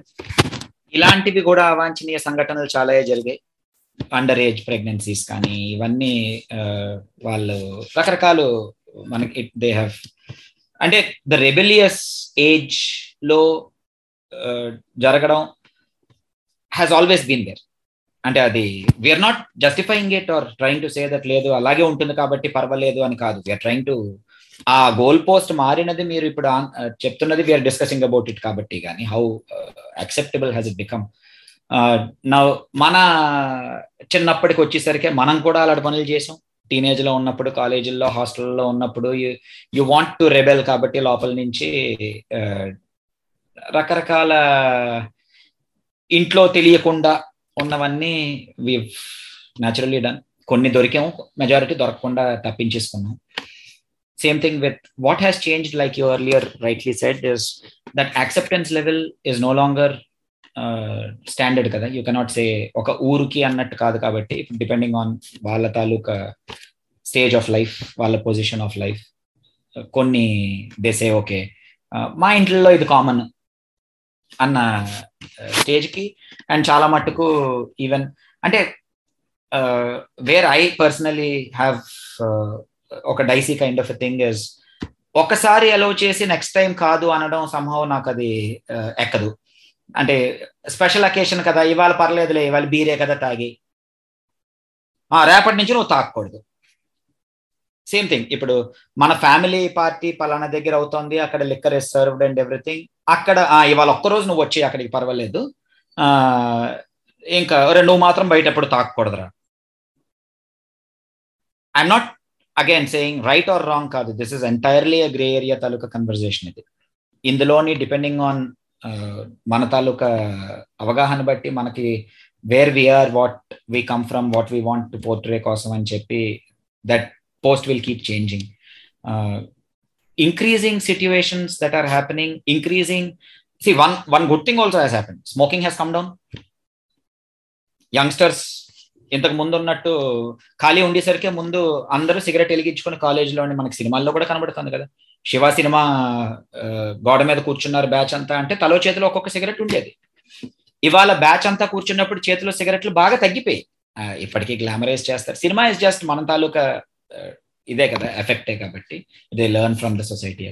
ఇలాంటివి కూడా అవాంఛనీయ సంఘటనలు చాలా జరిగాయి. అండర్ ఏజ్ ప్రెగ్నెన్సీస్ కానీ ఇవన్నీ వాళ్ళు రకరకాలు మనకి దే హ్యావ్ అంటే ద రెబెలియస్ ఏజ్లో జరగడం హ్యాస్ ఆల్వేస్ బీన్ దేర్ అంటే అది we're not justifying it or trying to say that లేదు అలాగే ఉంటుంది కాబట్టి పర్వాలేదు అని కాదు. We're trying to uh goal post మారినది మీరు ఇప్పుడు చెప్తున్నది వీఆర్ డిస్కసింగ్ అబౌట్ ఇట్ కాబట్టి కానీ how acceptable has it become మన చిన్నప్పటికి వచ్చేసరికి మనం కూడా అలాంటి పనులు చేసాం. టీనేజ్లో ఉన్నప్పుడు కాలేజీల్లో హాస్టల్లో ఉన్నప్పుడు యు వాంట్ టు రెబెల్ కాబట్టి లోపల నుంచి రకరకాల ఇంట్లో తెలియకుండా ఉన్నవన్నీ వి న్యాచురల్లీ డన్ కొన్ని దొరికాము మెజారిటీ దొరకకుండా తప్పించేసుకున్నాం. Same thing with what has change like you earlier rightly said is that acceptance level is no longer standard కదా యూ కెనాట్ సే ఒక ఊరికి అన్నట్టు కాదు కాబట్టి డిపెండింగ్ ఆన్ వాళ్ళ తాలూకా స్టేజ్ ఆఫ్ లైఫ్ వాళ్ళ పొజిషన్ ఆఫ్ లైఫ్ కొన్ని దేసే ఓకే మా ఇంట్లో ఇది కామన్ అన్న స్టేజ్కి అండ్ చాలా మట్టుకు ఈవెన్ అంటే వేర్ ఐ పర్సనలీ హ్యావ్ ఒక dicey kind of thing is ఒకసారి అలౌ చేసి నెక్స్ట్ టైం కాదు అనడం సంభవం నాకు అది ఎక్కదు. అంటే స్పెషల్ అకేషన్ కదా ఇవాళ పర్లేదులే ఇవాళ బీరే కదా తాగి. రేపటి నుంచి నువ్వు తాగకూడదు. సేమ్ థింగ్ ఇప్పుడు మన ఫ్యామిలీ పార్టీ పలానా దగ్గర అవుతోంది అక్కడ liquor is served and everything అక్కడ ఇవాళ ఒక్కరోజు నువ్వు వచ్చి అక్కడికి పర్వాలేదు. ఇంకా నువ్వు మాత్రం బయట ఎప్పుడు తాగకూడదురా. I'm not again saying right or wrong కాదు this is entirely a grey area taluka conversation ఇది ఇందులోని డిపెండింగ్ ఆన్ మన తాలూకా అవగాహన బట్టి మనకి where we're what we come from what we want to portray కోసం అని చెప్పి that post will keep changing. Uh, increasing situations that are happening, increasing. See, one one good thing also has happened. Smoking has come down. ఇంతకు ముందు ఉన్నట్టు ఖాళీ ఉండేసరికి ముందు అందరూ సిగరెట్ వెలిగించుకుని కాలేజీలోని మనకి సినిమాల్లో కూడా కనబడుతుంది కదా. శివ సినిమా గోడ మీద కూర్చున్నారు బ్యాచ్ అంతా అంటే తలో చేతిలో ఒక్కొక్క సిగరెట్ ఉండేది. ఇవాళ బ్యాచ్ అంతా కూర్చున్నప్పుడు చేతిలో సిగరెట్లు బాగా తగ్గిపోయి ఇప్పటికీ గ్లామరైజ్ చేస్తారు. సినిమా ఇస్ జస్ట్ మన తాలూకా ఇదే కదా ఎఫెక్టే కాబట్టి. ఇదే learn from the society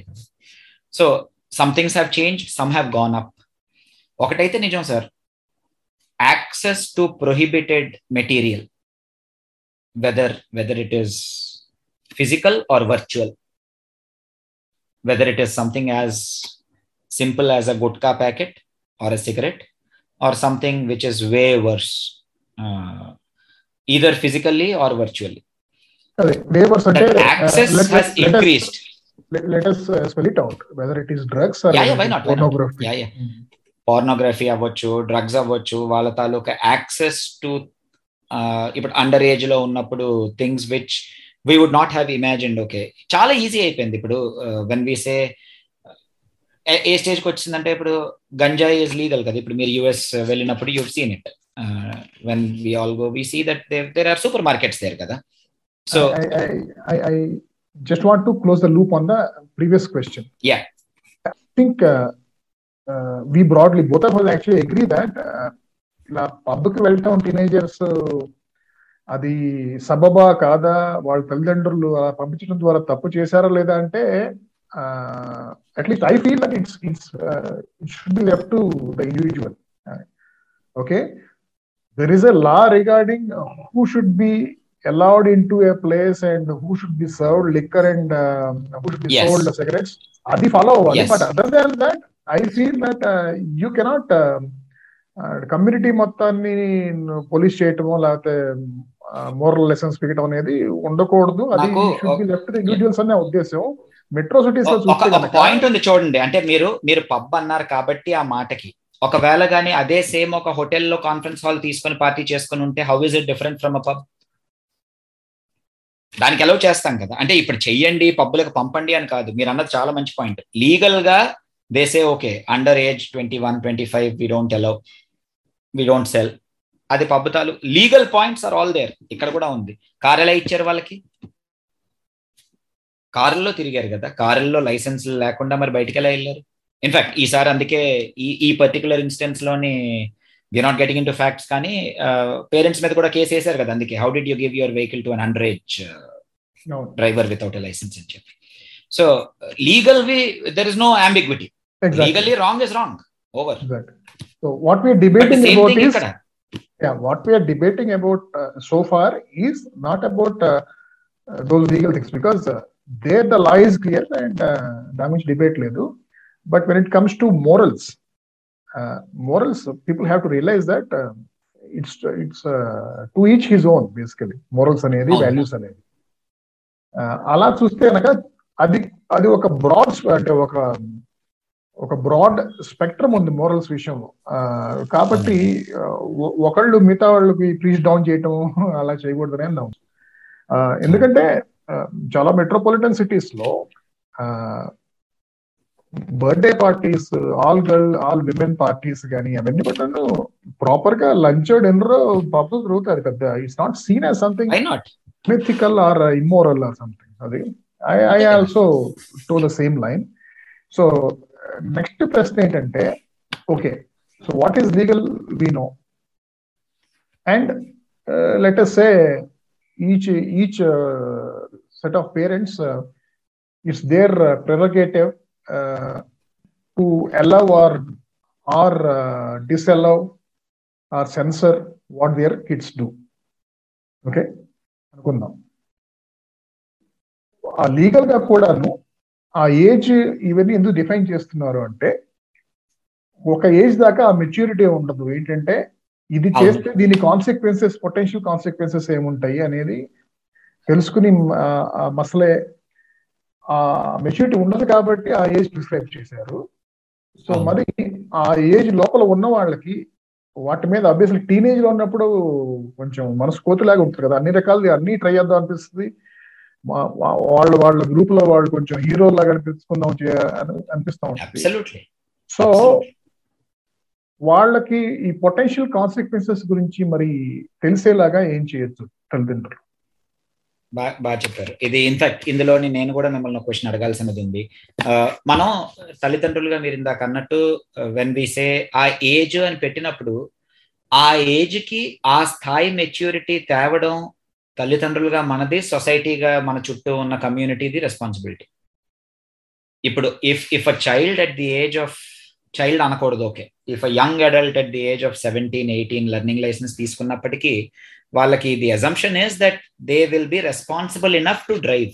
so some things have change some have gone up ఒకటైతే నిజం sir access to prohibited material, whether, whether it is physical or virtual, whether it is something as simple as a gutka packet or a cigarette, or something which is way worse, uh, either physically or virtually. That uh, access uh, let, has let, increased. Let us, let us uh, spell it out whether it is drugs or yeah, yeah why not, pornography. Why not? Yeah, yeah. Mm-hmm. Pornography అవ్వచ్చు drugs అవ్వచ్చు వాళ్ళ తాలూకా access to ఇప్పుడు under ఏజ్లో ఉన్నప్పుడు things which we would not have imagined okay చాలా easy అయిపోయింది ఇప్పుడు వెన్ వి సే ఏ స్టేజ్కి వచ్చిందంటే ఇప్పుడు గంజాయి ఇస్ లీగల్ కదా. ఇప్పుడు మీరు యుఎస్ వెళ్ళినప్పుడు you seen it when we all go we see that there are supermarkets there కదా. So I, I, I, I just want to close the loop on the previous we broadly, both of us actually agree that uh, ఇలా పబ్కి వెళ్ళటం teenagers అది సబబా కాదా వాళ్ళ తల్లిదండ్రులు అలా పంపించడం ద్వారా తప్పు చేశారా లేదా అంటే at least I feel that it's it's it should be left to the individual okay there is a law regarding who should be allowed into a place and who should be served liquor and uh, who should be Yes. sold cigarettes adi follow అవ్వాలి Yes. but other than that feel that uh, you cannot community మొత్తాన్ని police చేయటమో లేకపోతే moral lessons పీకటం అనేది ఉండకూడదు. అది left individuals అనే ఉద్దేశం. Metro cities ఒక పాయింట్ ఉంది చూడండి. అంటే మీరు మీరు పబ్ అన్నారు కాబట్టి ఆ మాటకి. ఒకవేళ కానీ అదే సేమ్ ఒక హోటల్లో కాన్ఫరెన్స్ హాల్ తీసుకొని పార్టీ చేసుకుని ఉంటే how is it different from a pub దానికి అలౌ చేస్తాం కదా. అంటే ఇప్పుడు చెయ్యండి పబ్బులకు పంపండి అని కాదు. మీరు అన్నది చాలా మంచి పాయింట్ లీగల్గా they say okay under age twenty one twenty five we don't allow we don't sell అది పబ్బుతాలు. Legal points are all there ఇక్కడ కూడా ఉంది. కార్ ఎలా ఇచ్చారు వాళ్ళకి? కారుల్లో తిరిగారు కదా. కారుల్లో లైసెన్స్ లేకుండా మరి బయటికి ఎలా వెళ్ళారు? ఇన్ఫాక్ట్ ఈసారి అందుకే ఈ ఈ particular ఇన్స్టెన్స్లోని we not getting into facts కానీ పేరెంట్స్ మీద కూడా కేసు వేశారు కదా అందుకే. How did you give your vehicle to an under age driver without a licence అని చెప్పి. So legal we there is no ambiguity legally wrong is wrong over so what we're debating about is yeah what we are debating about uh, so far is not about uh, uh, those legal things because uh, there the law is clear and uh, damage debate ledu but when it comes to morals uh, morals people have to realize that uh, it's it's uh, to each his own basically morals అనేది. Values అనేది Uh, అలా చూస్తే కనుక అది అది ఒక broad అంటే ఒక ఒక బ్రాడ్ స్పెక్ట్రమ్ ఉంది మోరల్స్ విషయంలో. కాబట్టి ఒకళ్ళు మిగతా వాళ్ళకి ప్లీజ్ డౌన్ చేయటం అలా చేయకూడదని అన్నాం. ఎందుకంటే చాలా మెట్రోపాలిటన్ సిటీస్లో birthday parties all girl all women parties కానీ అవన్నీ కూడా ప్రాపర్గా లంచ్ డిన్నర్ పబ్లు జరుగుతుంది పెద్ద it's not seen as something mythical or immoral or something అది I I also to the same line so next ప్రశ్న ఏంటంటే okay so what is legal we know and let us say each each set of parents it's their prerogative to allow or or uh, or censor what what kids do okay అనుకుందాం. ఆ లీగల్గా కూడాను ఆ age ఇవన్నీ ఎందుకు define చేస్తున్నారు అంటే ఒక ఏజ్ దాకా ఆ మెచ్యూరిటీ ఉండదు. ఏంటంటే ఇది చేస్తే దీని కాన్సిక్వెన్సెస్ పొటెన్షియల్ కాన్సిక్వెన్సెస్ ఏముంటాయి అనేది తెలుసుకుని మసలే ఆ మెచ్యూరిటీ ఉండదు కాబట్టి ఆ ఏజ్ ప్రిస్క్రైబ్ చేశారు. సో మరి ఆ ఏజ్ లోపల ఉన్న వాళ్ళకి వాటి మీద అభ్యసలు టీనేజ్లో ఉన్నప్పుడు కొంచెం మనసు కోతులాగా ఉంటుంది కదా. అన్ని రకాలు అన్ని ట్రై చేద్దాం అనిపిస్తుంది. వాళ్ళు వాళ్ళ గ్రూప్లో వాళ్ళు కొంచెం హీరో లాగా అనిపించుకుందాం అనిపిస్తా ఉంటుంది. సో వాళ్ళకి ఈ పొటెన్షియల్ కాన్సిక్వెన్సెస్ గురించి మరి తెలిసేలాగా ఏం చేయొచ్చు తల్లిదండ్రులు బాగా చెప్పారు. ఇది ఇన్ఫాక్ట్ ఇందులోని నేను కూడా మిమ్మల్ని క్వశ్చన్ అడగాల్సినది ఉంది. మనం తల్లిదండ్రులుగా మీరు ఇందాక అన్నట్టు వెన్ వి సే ఆ ఏజ్ అని పెట్టినప్పుడు ఆ ఏజ్కి ఆ స్థాయి మెచ్యూరిటీ తేవడం తల్లిదండ్రులుగా మనది సొసైటీగా మన చుట్టూ ఉన్న కమ్యూనిటీది రెస్పాన్సిబిలిటీ ఇప్పుడు if if a child at the age of child అనకూడదు okay if a young adult at the age of seventeen eighteen learning licence తీసుకున్నప్పటికీ వాళ్ళకి the assumption is that they will be responsible enough to drive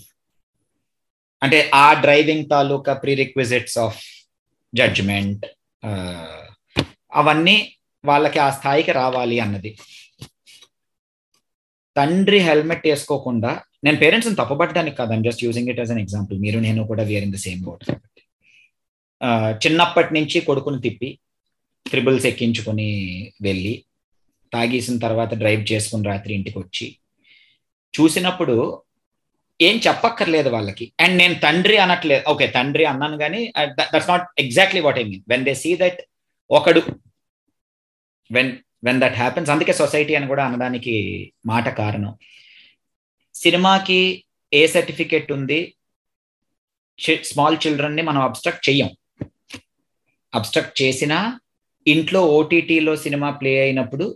అంటే ఆ driving తాలూకా prerequisites of judgement అవన్నీ వాళ్ళకి ఆ స్థాయికి రావాలి అన్నది. తండ్రి హెల్మెట్ వేసుకోకుండా నేను పేరెంట్స్ని తప్పబట్టడానికి కాదు I'm just using it as an example మీరు నేను కూడా we're in the same boat కాబట్టి చిన్నప్పటి నుంచి కొడుకుని తిప్పి త్రిబుల్స్ ఎక్కించుకొని వెళ్ళి తాగేసిన తర్వాత డ్రైవ్ చేసుకుని రాత్రి ఇంటికి వచ్చి చూసినప్పుడు ఏం చెప్పక్కర్లేదు వాళ్ళకి. అండ్ నేను తండ్రి అనట్లేదు. ఓకే తండ్రి అన్నాను కానీ that's not exactly what I mean when they see that ఒకడు వెన్ వెన్ దట్ హ్యాపెన్స్ అందుకే సొసైటీ అని కూడా అనడానికి మాట కారణం. సినిమాకి ఏ సర్టిఫికేట్ ఉంది? స్మాల్ చిల్డ్రన్ని మనం అబ్స్ట్రక్ట్ చెయ్యం. అబ్స్ట్రక్ట్ చేసినా ఇంట్లో ఓటీటీలో సినిమా ప్లే అయినప్పుడు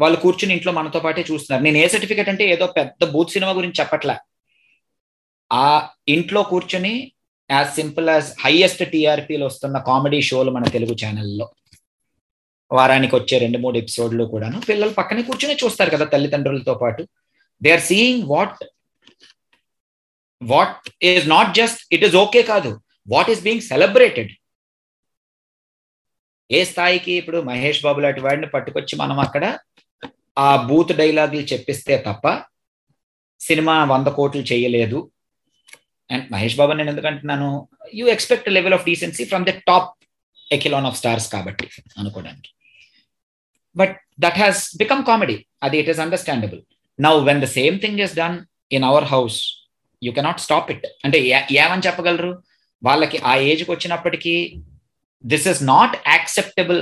వాళ్ళు కూర్చుని ఇంట్లో మనతో పాటే చూస్తున్నారు. నేను ఏ సర్టిఫికేట్ అంటే ఏదో పెద్ద బూత్ సినిమా గురించి చెప్పట్లే. ఆ ఇంట్లో కూర్చుని యాజ్ సింపుల్ యాజ్ హైయెస్ట్ టీఆర్పీలు వస్తున్న కామెడీ షోలు మన తెలుగు ఛానల్లో. వారానికి వచ్చే రెండు మూడు ఎపిసోడ్లు కూడాను. పిల్లలు పక్కనే కూర్చునే చూస్తారు కదా తల్లిదండ్రులతో పాటు. They are seeing what what is not just it is okay కాదు. వాట్ ఈస్ బీయింగ్ సెలబ్రేటెడ్ ఏ స్థాయికి ఇప్పుడు మహేష్ బాబు లాంటి వాడిని పట్టుకొచ్చి మనం అక్కడ ఆ బూత్ డైలాగులు చెప్పిస్తే తప్ప సినిమా వంద కోట్లు చేయలేదు. అండ్ మహేష్ బాబు నేను ఎందుకంటున్నాను? You expect level of decency from the top echelon of stars కాబట్టి అనుకోవడానికి but that has become comedy అది it is understandable now when the same thing is done in our house you cannot stop it అంటే ఏమని చెప్పగలరు? వాళ్ళకి ఆ ఏజ్కి వచ్చినప్పటికీ దిస్ ఇస్ నాట్ యాక్సెప్టబుల్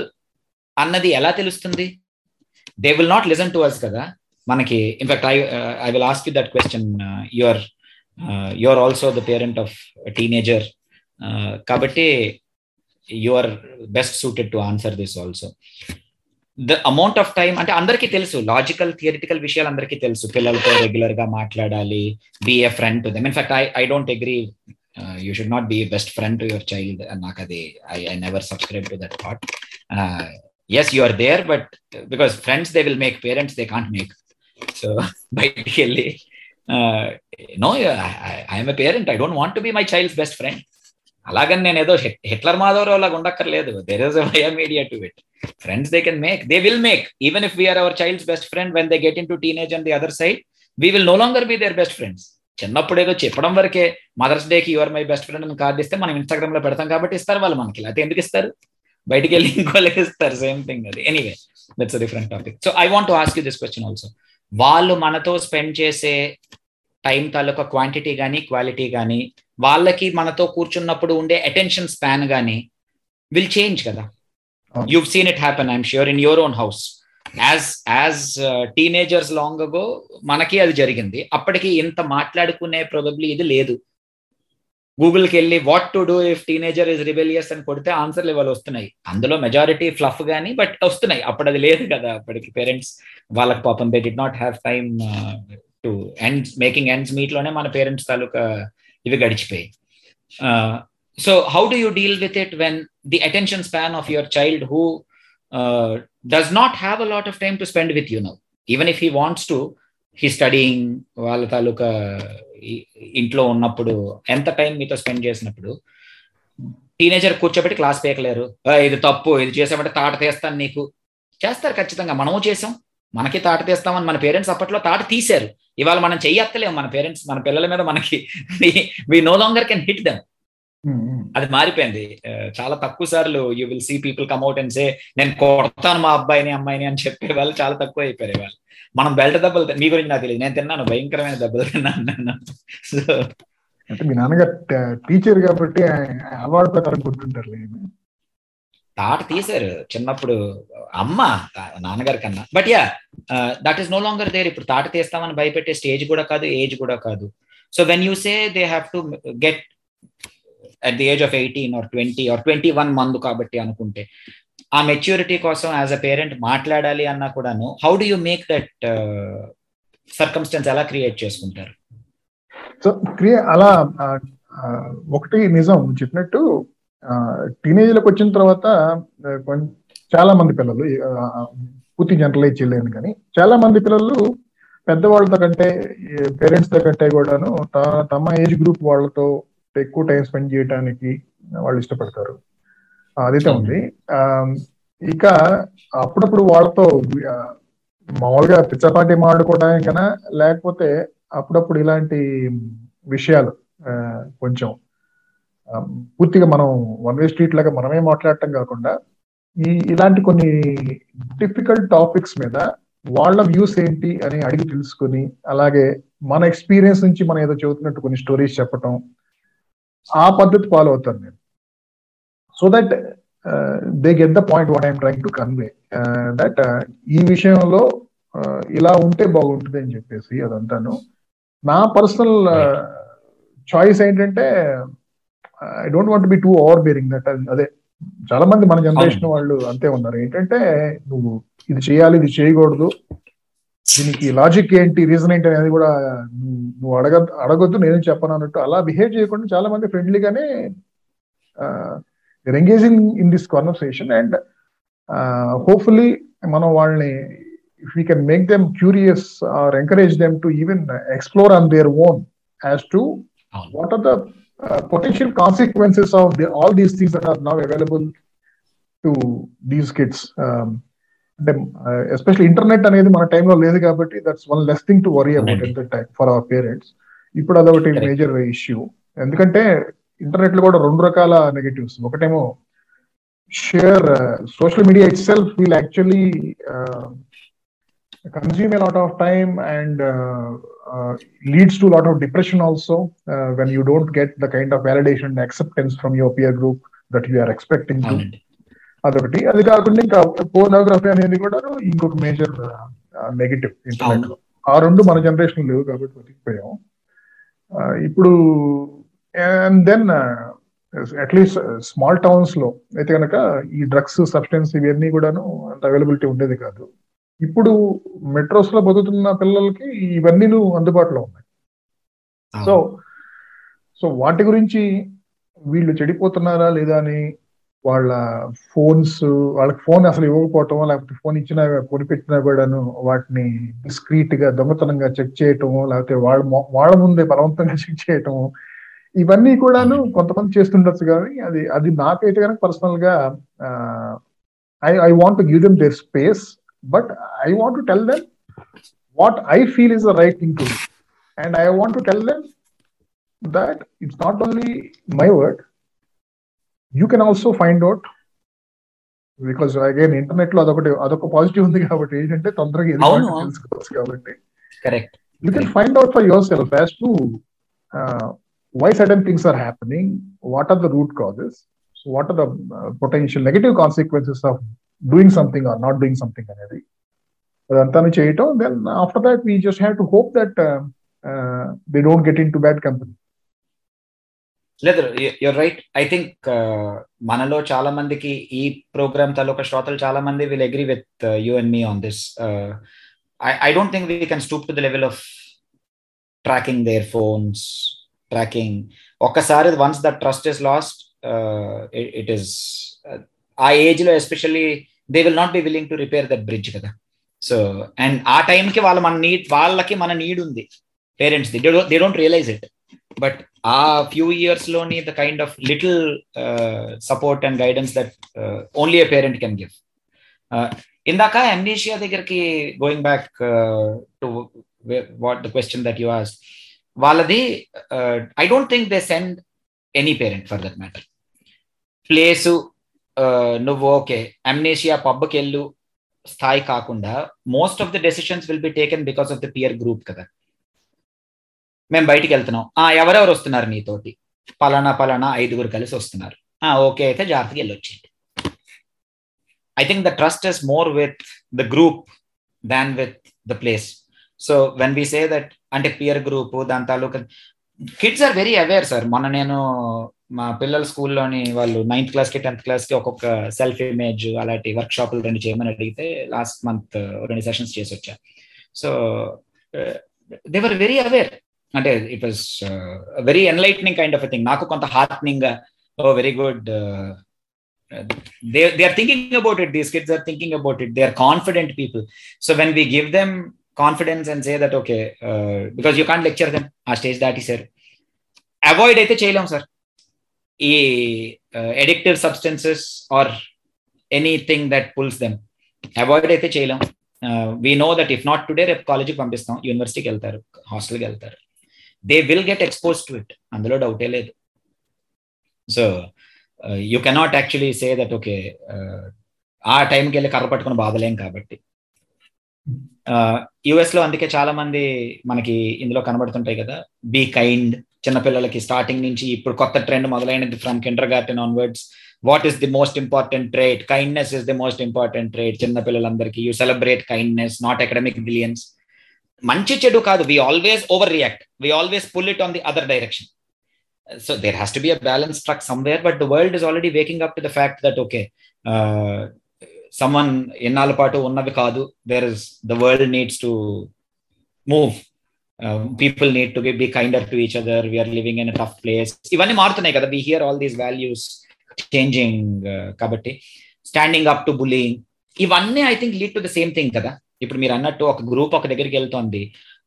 అన్నది ఎలా తెలుస్తుంది? They will not listen to us కదా. మనకి in fact I I will ask you that question you're you're also the parent of teenager కాబట్టి you are best suited to answer this also the amount of time అంటే అందరికీ తెలుసు logical theoretical విషయాలు అందరికీ తెలుసు. పిల్లలతో రెగ్యులర్గా మాట్లాడాలి be a friend to them in fact I I don't agree you should not be best friend to your child నాకు అది I I never subscribe to that thought yes you are there but because friends they will make parents they can't make so బయటికి వెళ్ళి no I'm a parent I don't want to be my child's best friend అలాగని నేను ఏదో Hitler Madhavarao లాగా ఉండక్కర్లేదు. There is media to it friends they can make they will make even if we're our childs best friend when they get into teenage and the other side we will no longer be their best friends చిన్నప్పుడు ఏదో చెప్పడం వరకే mothers డేకి your my best friend అని card ఇస్తే మనం ఇన్స్టాగ్రామ్లో పెడతాం కాబట్టి ఇస్తారు వాళ్ళు మనకి. లేకపోతే ఎందుకు ఇస్తారు? బయటికి వెళ్ళి ఇంకోళ్ళకి ఇస్తారు. సేమ్ థింగ్ అది. Anyway that's different topic so I want ask you this question also వాళ్ళు మనతో స్పెండ్ చేసే టైం తాలూకా క్వాంటిటీ కానీ క్వాలిటీ కానీ వాళ్ళకి మనతో కూర్చున్నప్పుడు ఉండే అటెన్షన్ స్పాన్ కానీ విల్ చేంజ్ కదా. you've seen it happen i'm sure in your own house. As as teenagers long ago మనకి అది జరిగింది. అప్పటికి ఇంత మాట్లాడుకునే ప్రొబబ్లీ ఇది లేదు. గూగుల్కి వెళ్ళి what to do if teenager is rebellious అని కొడితే ఆన్సర్లు ఇవాళ వస్తున్నాయి. అందులో మెజారిటీ ఫ్లఫ్ కానీ బట్ వస్తున్నాయి. అప్పుడు అది లేదు కదా అప్పటికి పేరెంట్స్ వాళ్ళకి పాపం they did not have time to ends making ends మీట్లోనే మన పేరెంట్స్ తాలూకా ఇవి గడిచిపోయి so how do you deal with it when the attention span of your child who does not have a lot of time to spend with you now even if he wants to he studying వాళ్ళ తాలూకా ఇంట్లో ఉన్నప్పుడు ఎంత time మీతో spend చేసినప్పుడు teenager కూర్చోబెట్టి class పేకలేరు. ఇది తప్పు ఇది చేసామంటే తాట తీస్తాను నీకు. చేస్తారు ఖచ్చితంగా మనము చేసాం మనకి తాట తీస్తామని మన పేరెంట్స్ అప్పట్లో తాట తీశారు. ఇవాళ మనం చెయ్యత్తలేము మన పేరెంట్స్ మన పిల్లల మీద మనకి. We no longer can hit them అది మారిపోయింది. చాలా తక్కువ సార్లు you will see people come out and say నేను కొడతాను మా అబ్బాయిని అమ్మాయిని అని చెప్పే వాళ్ళు చాలా తక్కువ అయిపోయారు వాళ్ళు మనం బెల్ట్ దెబ్బలు మీ గురించి నాకు తెలియదు నేను తిన్నాను భయంకరమైన దెబ్బలు తిన్నాను సో అంటే మీ నాన్నగారు టీచర్ కాబట్టి అవార్డు ప్రకారం గుర్తుంటారు తాట తీశారు చిన్నప్పుడు అమ్మ నాన్నగారి కన్నా. But yeah that is no longer there ఇప్పుడు తాట తీస్తామని భయపెట్టే స్టేజ్ కూడా కాదు ఏజ్ కూడా కాదు. So when you say they have to get at the age of eighteen or twenty or twenty one month కాబట్టి అనుకుంటే ఆ మెచ్యూరిటీ కోసం యాజ్ అ పేరెంట్ మాట్లాడాలి అన్నా కూడాను how do you make that circumstance ఎలా క్రియేట్ చేసుకుంటారు? సో క్రియే అలా ఒకటి నిజం చెప్పినట్టు టీనేజ్లకు వచ్చిన తర్వాత చాలా మంది పిల్లలు పూర్తి జనరలైజ్ చేయలేను కానీ చాలా మంది పిల్లలు పెద్దవాళ్ళతో కంటే పేరెంట్స్తో కంటే కూడాను తమ ఏజ్ గ్రూప్ వాళ్ళతో ఎక్కువ టైం స్పెండ్ చేయడానికి వాళ్ళు ఇష్టపడతారు. అదైతే ఉంది. ఇక అప్పుడప్పుడు వాళ్ళతో మామూలుగా పిచ్చపాటి మాడుకోవడానికైనా లేకపోతే అప్పుడప్పుడు ఇలాంటి విషయాలు కొంచెం పూర్తిగా మనం వన్ వే స్ట్రీట్ లాగా మనమే మాట్లాడటం కాకుండా ఈ ఇలాంటి కొన్ని డిఫికల్ట్ టాపిక్స్ మీద వాళ్ళ వ్యూస్ ఏంటి అని అడిగి తెలుసుకుని అలాగే మన ఎక్స్పీరియన్స్ నుంచి మనం ఏదో చదువుతున్నట్టు కొన్ని స్టోరీస్ చెప్పటం ఆ పద్ధతి ఫాలో అవుతాను నేను. So that they get the point what I'm trying to convey that ఈ విషయంలో ఇలా ఉంటే బాగుంటుంది అని చెప్పేసి అదంతాను. నా పర్సనల్ చాయిస్ ఏంటంటే I don't want be too overbearing that అదే చాలా మంది మన జనరేషన్ వాళ్ళు అంతే ఉన్నారు. ఏంటంటే నువ్వు ఇది చేయాలి ఇది చేయకూడదు. దీనికి లాజిక్ ఏంటి రీజన్ ఏంటి అనేది కూడా నువ్వు అడగ అడగొద్దు నేను చెప్పను అన్నట్టు అలా బిహేవ్ చేయకుండా చాలా మంది ఫ్రెండ్లీగానే engaging in this conversation and hopefully మనం వాళ్ళని if we can make them curious or encourage them to even explore on their own as to what are the potential consequences of all these things that are now available to these kids అంటే especially internet అనేది మన టైంలో లేదు కాబట్టి that's one less thing to worry about at the time for our parents ఇప్పుడు అదొకటి major issue ఎందుకంటే ఇంటర్నెట్లో కూడా రెండు రకాల నెగటివ్స్ ఒకటేమో share social media itself will actually consume a lot of time and uh, uh, leads to a lot of depression also uh, when you don't get the kind of validation and acceptance from your peer group that you are expecting to అదొకటి అది కాకుండా ఇంకా pornography అనేది కూడా ఇంకొక major negative ఇంటర్నెట్లో ఆ రెండు మన జనరేషన్ లేవు కాబట్టి బతికిపోయాం ఇప్పుడు and then at least small టౌన్స్లో అయితే కనుక ఈ డ్రగ్స్ సబ్స్టెన్స్ ఇవన్నీ కూడాను అంత అవైలబిలిటీ ఉండేది కాదు ఇప్పుడు మెట్రోస్లో బతుకుతున్న పిల్లలకి ఇవన్నీ అందుబాటులో ఉన్నాయి. సో సో వాటి గురించి వీళ్ళు చెడిపోతున్నారా లేదా అని వాళ్ళ ఫోన్స్ వాళ్ళకి ఫోన్ అసలు ఇవ్వకపోవటం లేకపోతే ఫోన్ ఇచ్చినా కొనిపెట్టినా కూడాను వాటిని డిస్క్రీట్గా దొంగతనంగా చెక్ చేయటం లేకపోతే వాళ్ళ వాళ్ళ ముందే బలవంతంగా చెక్ చేయటం ఇవన్నీ కూడాను కొంతమంది చేస్తుండొచ్చు కానీ అది అది నాకైతే కనుక పర్సనల్గా I I want give them their space but I want to tell them what I feel is the right thing to And I want to tell them that it's not only my word, you can also find out because again ఇంటర్నెట్లో అదొకటి అదొక positive ఉంది కాబట్టి ఏంటంటే తొందరగా ఏది అవును. కావాలంటే తెలుసుకోవచ్చు కాబట్టి correct you can find out for yourself as to uh, why certain things are happening, what are the root causes, so what are the uh, potential negative consequences of doing something or not doing something అనేది అదంతా చేయటం then after that we just have to hope that they don't get into bad company లేదు you're right I think మనలో చాలా మందికి ఈ programme తాలూకా శ్రోతలు చాలా మంది will agree with you and me on this I don't think we can stoop to the level of tracking their phones tracking ఒక్కసారి once that trust is lost it is ఆ ఏజ్లో especially they will not be willing to repair that bridge కదా. So and ఆ టైంకి వాళ్ళ మన need వాళ్ళకి మన నీడ్ ఉంది. Parents they don't realise it but ఆ few ఇయర్స్లోని the kind of little support and guidance that only a parent can give ఇందాక అమ్నీషియా దగ్గరికి going back to what the question that you ask వాళ్ళది I don't think they send any parent for that matter place నువ్వు okay Amnesia పబ్కి వెళ్ళు స్థాయి కాకుండా most of the decisions will be taken because of the peer group కదా. మేము బయటికి వెళ్తున్నాం ఆ ఎవరెవరు వస్తున్నారు నీతోటి? పలానా పలానా ఐదుగురు కలిసి వస్తున్నారు. ఆ ఓకే అయితే జాగ్రత్తగా వెళ్ళొచ్చేయండి. I think the trust is more with the group than with the place so when we say that అంటే పియర్ గ్రూప్ దాని తాలూకా kids are very aware sir మొన్న నేను మా పిల్లల స్కూల్లోని వాళ్ళు నైన్త్ క్లాస్కి టెన్త్ క్లాస్కి ఒక్కొక్క సెల్ఫ్ ఇమేజ్ అలాంటి వర్క్ షాపులు రెండు చేయమని అడిగితే లాస్ట్ మంత్ రెండు సెషన్స్ చేసి వచ్చా. సో దేవర్ వెరీ అవేర్ అంటే it was very enlightening kind of thing నాకు కొంత heartening oh very good they they are thinking about it these kids are thinking about it they are confident people so when we give them confidence and say that okay because you can't lecture them ఆ stage దాటేశారు avoid అయితే చేయలేం sir ఈ addictive substances or anything that pulls them avoid అయితే చేయలేం. We know that if not today రేపు కాలేజీకి పంపిస్తాం. యూనివర్సిటీకి వెళ్తారు హాస్టల్కి వెళ్తారు. They will get expose to it అందులో డౌటే లేదు. So you cannot actually say that okay ఆ టైంకి వెళ్ళి కర్ర పట్టుకుని బాధలేం కాబట్టి. యుఎస్లో అందుకే చాలా మంది మనకి ఇందులో కనబడుతుంటాయి కదా. బీ కైండ్ చిన్నపిల్లలకి స్టార్టింగ్ నుంచి ఇప్పుడు కొత్త trend మొదలైనది from kindergarten onwards what is the most important trait kindness is the most important trait చిన్నపిల్లలందరికీ you celebrate kindness not academic brilliance మంచి చెడు కాదు. We always overreact we always pull it on the other direction so there has to be a balance struck somewhere but the world is already waking up to the fact that okay someone ఎన్నాళ్ళ పాటు ఉన్నవి కాదు. There is the world needs to move people need to be kinder to each other we're living in tough place ఇవన్నీ మారుతున్నాయి కదా. We hear all these values changing కాబట్టి standing up to bullying ఇవన్నీ I think lead to the same thing కదా. ఇప్పుడు మీరు అన్నట్టు ఒక గ్రూప్ ఒక దగ్గరికి వెళ్తోంది.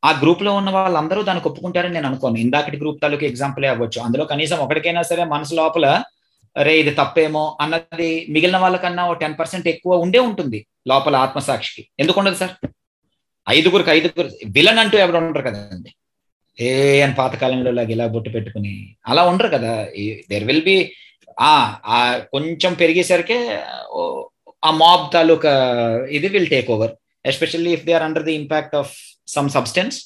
ఆ గ్రూప్లో ఉన్న వాళ్ళందరూ దానికి ఒప్పుకుంటారని నేను అనుకోను. ఇందాకటి గ్రూప్ తాలూకు ఎగ్జాంపులే అవ్వచ్చు. అందులో కనీసం ఒకటికైనా సరే మనసు లోపల అరే ఇది తప్పేమో అన్నది మిగిలిన వాళ్ళకన్నా ఓ టెన్ పర్సెంట్ ఎక్కువ ఉండే ఉంటుంది లోపల ఆత్మసాక్షికి. ఎందుకు ఉండదు సార్? ఐదుగురికి ఐదుగురు విలన్ అంటూ ఎవరు ఉండరు కదండి. ఏ అని పాతకాలంలో లాగా ఇలా బొట్టు పెట్టుకుని అలా ఉండరు కదా. దేర్ విల్ బి ఆ కొంచెం పెరిగేసరికి ఆ మాబ్ తాలూకా ఇది will take over especially if they are under the impact of some substance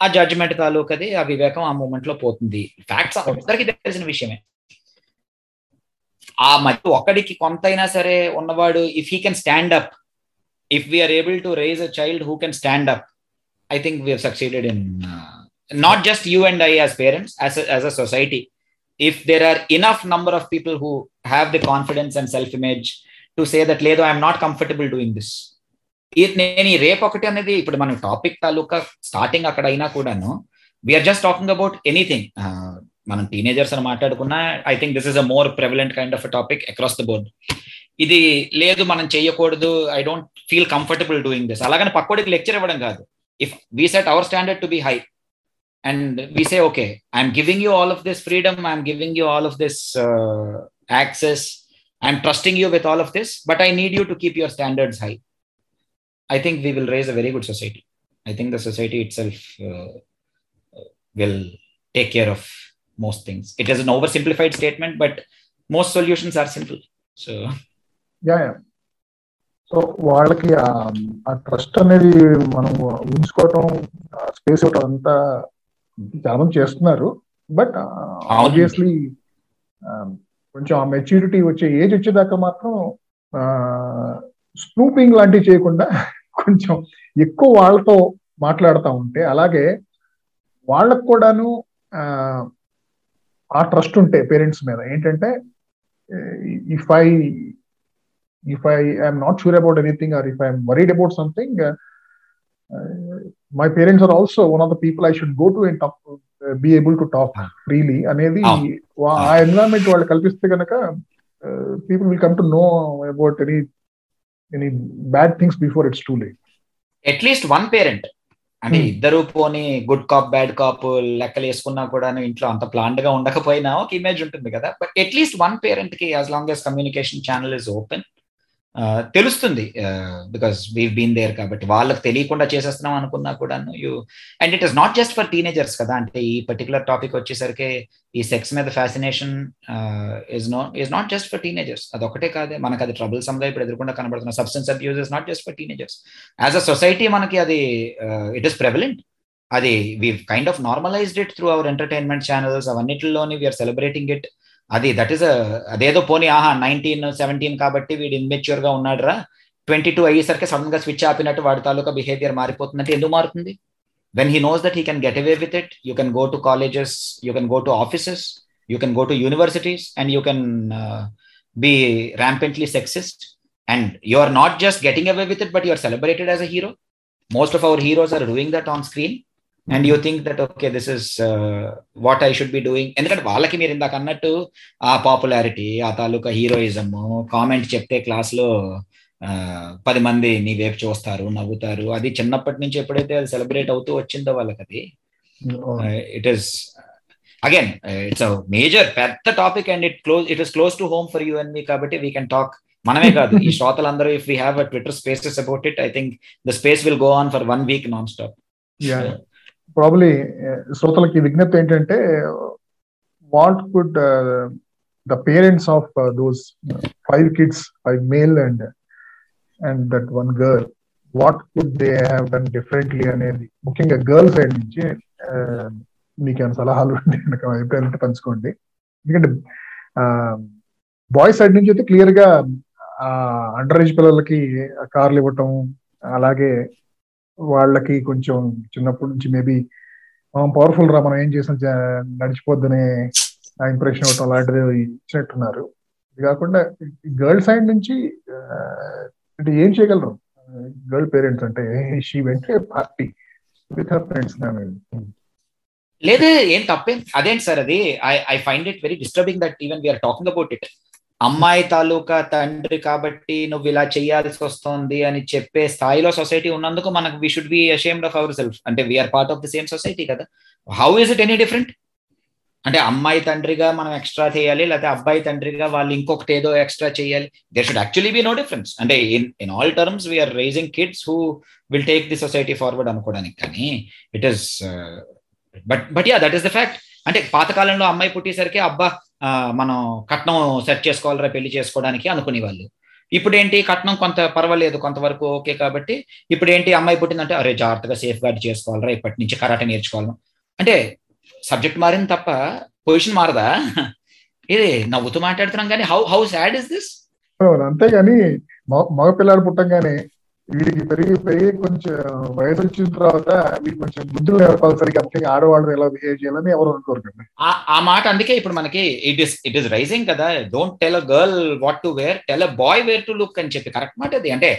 ఆ జడ్జ్మెంట్ తాలూకది ఆ వివేకం ఆ మూమెంట్లో పోతుంది. ఫ్యాక్ట్స్ అందరికీ తెలిసిన విషయమే. ఆ మధ్య ఒక్కడికి కొంతైనా సరే ఉన్నవాడు if he can stand up if we're able to raise a child who can stand up I think we're succeeded in not just you and I as parents as a society if there are enough number of people who have the confidence and self image to say that లేదు I'm not comfortable doing this నేను ఈ రేపు ఒకటి అనేది ఇప్పుడు మనం topic తాలూకా starting అక్కడ అయినా కూడాను we're just talking about anything మనం టీనేజర్స్ అని మాట్లాడుకున్నా I think this is a more prevalent kind of topic across the board ఇది లేదు మనం చేయకూడదు I don't feel comfortable doing this అలాగని పక్కోడికి లెక్చర్ ఇవ్వడం కాదు. If we set our standard to be high and we say okay I'm giving you all of this freedom I'm giving you all of this access I'm trusting you with all of this but I need you to keep your standards high I think we will raise a very good society. I think the society itself uh, will take care of most things. It is an oversimplified statement, but most solutions are simple. So, yeah yeah so వాళ్ళకి ఆ- ఆ trust అనేది మనం ఉంచుకోవటం space ఇవ్వటం అంతా చాలా మంది చేస్తున్నారు బట్ ఆబ్వియస్లీ కొంచెం ఆ మెచ్యూరిటీ వచ్చే ఏజ్ వచ్చేదాకా మాత్రం స్నూపింగ్ లాంటివి చేయకుండా కొంచెం ఎక్కువ వాళ్ళతో మాట్లాడుతూ ఉంటే అలాగే వాళ్ళకు కూడాను ఆ ట్రస్ట్ ఉంటే పేరెంట్స్ మీద. ఏంటంటే if I if I I'm not sure about anything or if I'm worried about something my parents are also one of the people I should go to talk be able to talk freely అనేది ఆ environment వాళ్ళు కల్పిస్తే కనుక people will come to know about any any bad things before it's too late at least one parent అంటే. ఇద్దరు పోని good cop bad cop లెక్కలు వేసుకున్నా కూడా ఇంట్లో అంత ప్లాన్డ్గా ఉండకపోయినా ఒక ఇమేజ్ ఉంటుంది కదా but at least one పేరెంట్కి as long as communication channel is open తెలుస్తుంది. బికాస్ వీవ్ బీన్ దేర్ కాబట్టి వాళ్ళకి తెలియకుండా చేసేస్తున్నాం అనుకున్నా కూడాను you and it is not just for teenagers కదా. అంటే ఈ పర్టికులర్ టాపిక్ వచ్చేసరికి ఈ సెక్స్ మీద fascination is no is not just for teenagers అది ఒకటే కాదే. మనకు అది ట్రబుల్ సమ్గా ఇప్పుడు ఎదుర్కొండా కనబడుతున్న substance abuse is not just for teenagers as a society మనకి అది ఇట్ ఇస్ ప్రెవలెంట్ అది we kind of normalised it through our entertainment channels అవన్నిటిలోని we are celebrating it అది దట్ ఈస్ అదేదో పోనీ ఆహా నైన్టీన్ సెవెంటీన్ కాబట్టి వీడు ఇన్మెచ్యూర్గా ఉన్నాడురా. ట్వంటీ టూ అయ్యేసరికి సడన్గా స్విచ్ ఆపినట్టు వాడి తాలూకా బిహేవియర్ మారిపోతుందంటే ఎందుకు మారుతుంది? When he knows that he can get away with it you can go to colleges you can go to offices you can go to universities and you can be rampantly sexist and you are not just getting away with it but you are celebrated as a hero most of our heroes are doing that on screen and you think that okay this is what I should be doing ఎందుకంటే వాళ్ళకి మీరు ఇందాక అన్నట్టు ఆ popularity ఆ తాలూకా heroism comment చెప్తే క్లాస్లో ఆ, పది మంది నీ వైపు చూస్తారు నవ్వుతారు. అది చిన్నప్పటి నుంచి ఎప్పుడైతే అది సెలబ్రేట్ అవుతూ వచ్చిందో వాళ్ళకి అది it is again it's major పెద్ద topic and it close it is close to home for you and me కాబట్టి వీ కెన్ టాక్ మనమే కాదు ఈ శ్రోతలందరూ if we have a twitter spaces about it I think the space will go on for one week non stop probably eh, శ్రోతలకి విజ్ఞప్తి ఏంటంటే what could the parents of those five kids five male and and that one girl what could they have done differently అనేది ముఖ్యంగా girl side నుంచి eh, మీకు ఏమైనా సలహాలు ఉంటే అభిప్రాయాలు పంచుకోండి. ఎందుకంటే బాయ్ సైడ్ నుంచి అయితే క్లియర్గా అండర్ ఏజ్ పిల్లలకి eh, కార్లు ఇవ్వటం అలాగే వాళ్ళకి కొంచెం చిన్నప్పటి నుంచి మేబీ మనం పవర్ఫుల్ రా మనం ఏం చేసినా నడిచిపోద్దనే ఆ ఇంప్రెషన్ ఇవ్వటం అలాంటిది ఇచ్చినట్టున్నారు. ఇది కాకుండా గర్ల్ సైడ్ నుంచి అంటే ఏం చేయగలరు? గర్ల్ పేరెంట్స్ అంటే she went party with her friends లేదు ఏం తప్పేం అదేంటి సార్ అది? I I find it very disturbing that even we're talking about it అమ్మాయి తాలూకా తండ్రి కాబట్టి నువ్వు ఇలా చేయాల్సి వస్తుంది అని చెప్పే స్థాయిలో సొసైటీ ఉన్నందుకు మనకు we should be ashamed of our self అంటే we're part of the same society కదా. How is it any different అంటే అమ్మాయి తండ్రిగా మనం ఎక్స్ట్రా చేయాలి లేకపోతే అబ్బాయి తండ్రిగా వాళ్ళు ఇంకొకటి ఏదో ఎక్స్ట్రా చేయాలి. There should actually be no difference అంటే in in all terms we're raising kids who will take the society forward అనుకోవడానికి కానీ it is but but yeah that is the fact అంటే పాతకాలంలో అమ్మాయి పుట్టేసరికి అబ్బా మనం కట్నం సెట్ చేసుకోవాలరా పెళ్ళి చేసుకోవడానికి అనుకునే వాళ్ళు ఇప్పుడు ఏంటి కట్నం కొంత పర్వాలేదు కొంతవరకు ఓకే కాబట్టి ఇప్పుడు ఏంటి అమ్మాయి పుట్టిందంటే అరే జాగ్రత్తగా సేఫ్ గార్డ్ చేసుకోవాలరా ఇప్పటి నుంచి కరాటే నేర్చుకోవాలి అంటే సబ్జెక్ట్ మారింది తప్ప పొజిషన్ మారదా? ఇది నవ్వుతూ మాట్లాడుతున్నాం కానీ how how sad is this? అంతేగాని మగ మగ పిల్లలు పుట్టంగానే వీడికి పెరిగి పెరిగి కొంచెం వయసు వచ్చిన తర్వాత వీడికి కొంచెం బుద్ధులు నేర్పాలి సరిగ్గా ముఖ్యంగా ఆడవాళ్ళు ఎలా బిహేవ్ చేయాలని ఎవరు అనుకోరు కదా. ఆ మాట అందుకే ఇప్పుడు మనకి it is it is raising కదా. Don't tell a girl what to wear tell a boy where to look అని చెప్పి కరెక్ట్ మాట అది. అంటే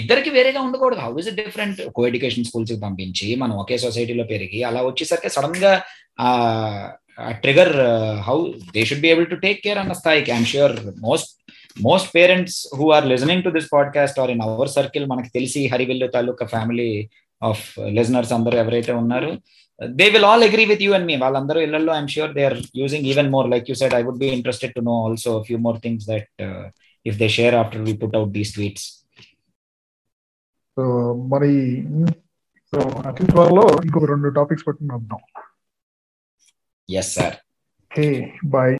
ఇద్దరికి వేరేగా ఉండకూడదు. How is different co education స్కూల్స్కి పంపించి మనం ఒకే సొసైటీలో పెరిగి అలా వచ్చేసరికి సడన్గా trigger how they should be able to take care అన్న స్థాయికి. I'm sure most most parents who are listening to this podcast are in our circle మనకి తెలిసి హరివిల్లు తాలూకా ఫ్యామిలీ ఆఫ్ లిజనర్స్ అందరూ ఎవరైతే ఉన్నారు they will all agree with you and me వాళ్ళందరూ ఇళ్ళలో I'm sure they are using even more like you said I would be interested to know also few more things that if they share after we put out these tweets so మరి so అతి త్వరలో ఇంకొక రెండు topics పట్టుకుని వద్దాం. Yes sir hey bye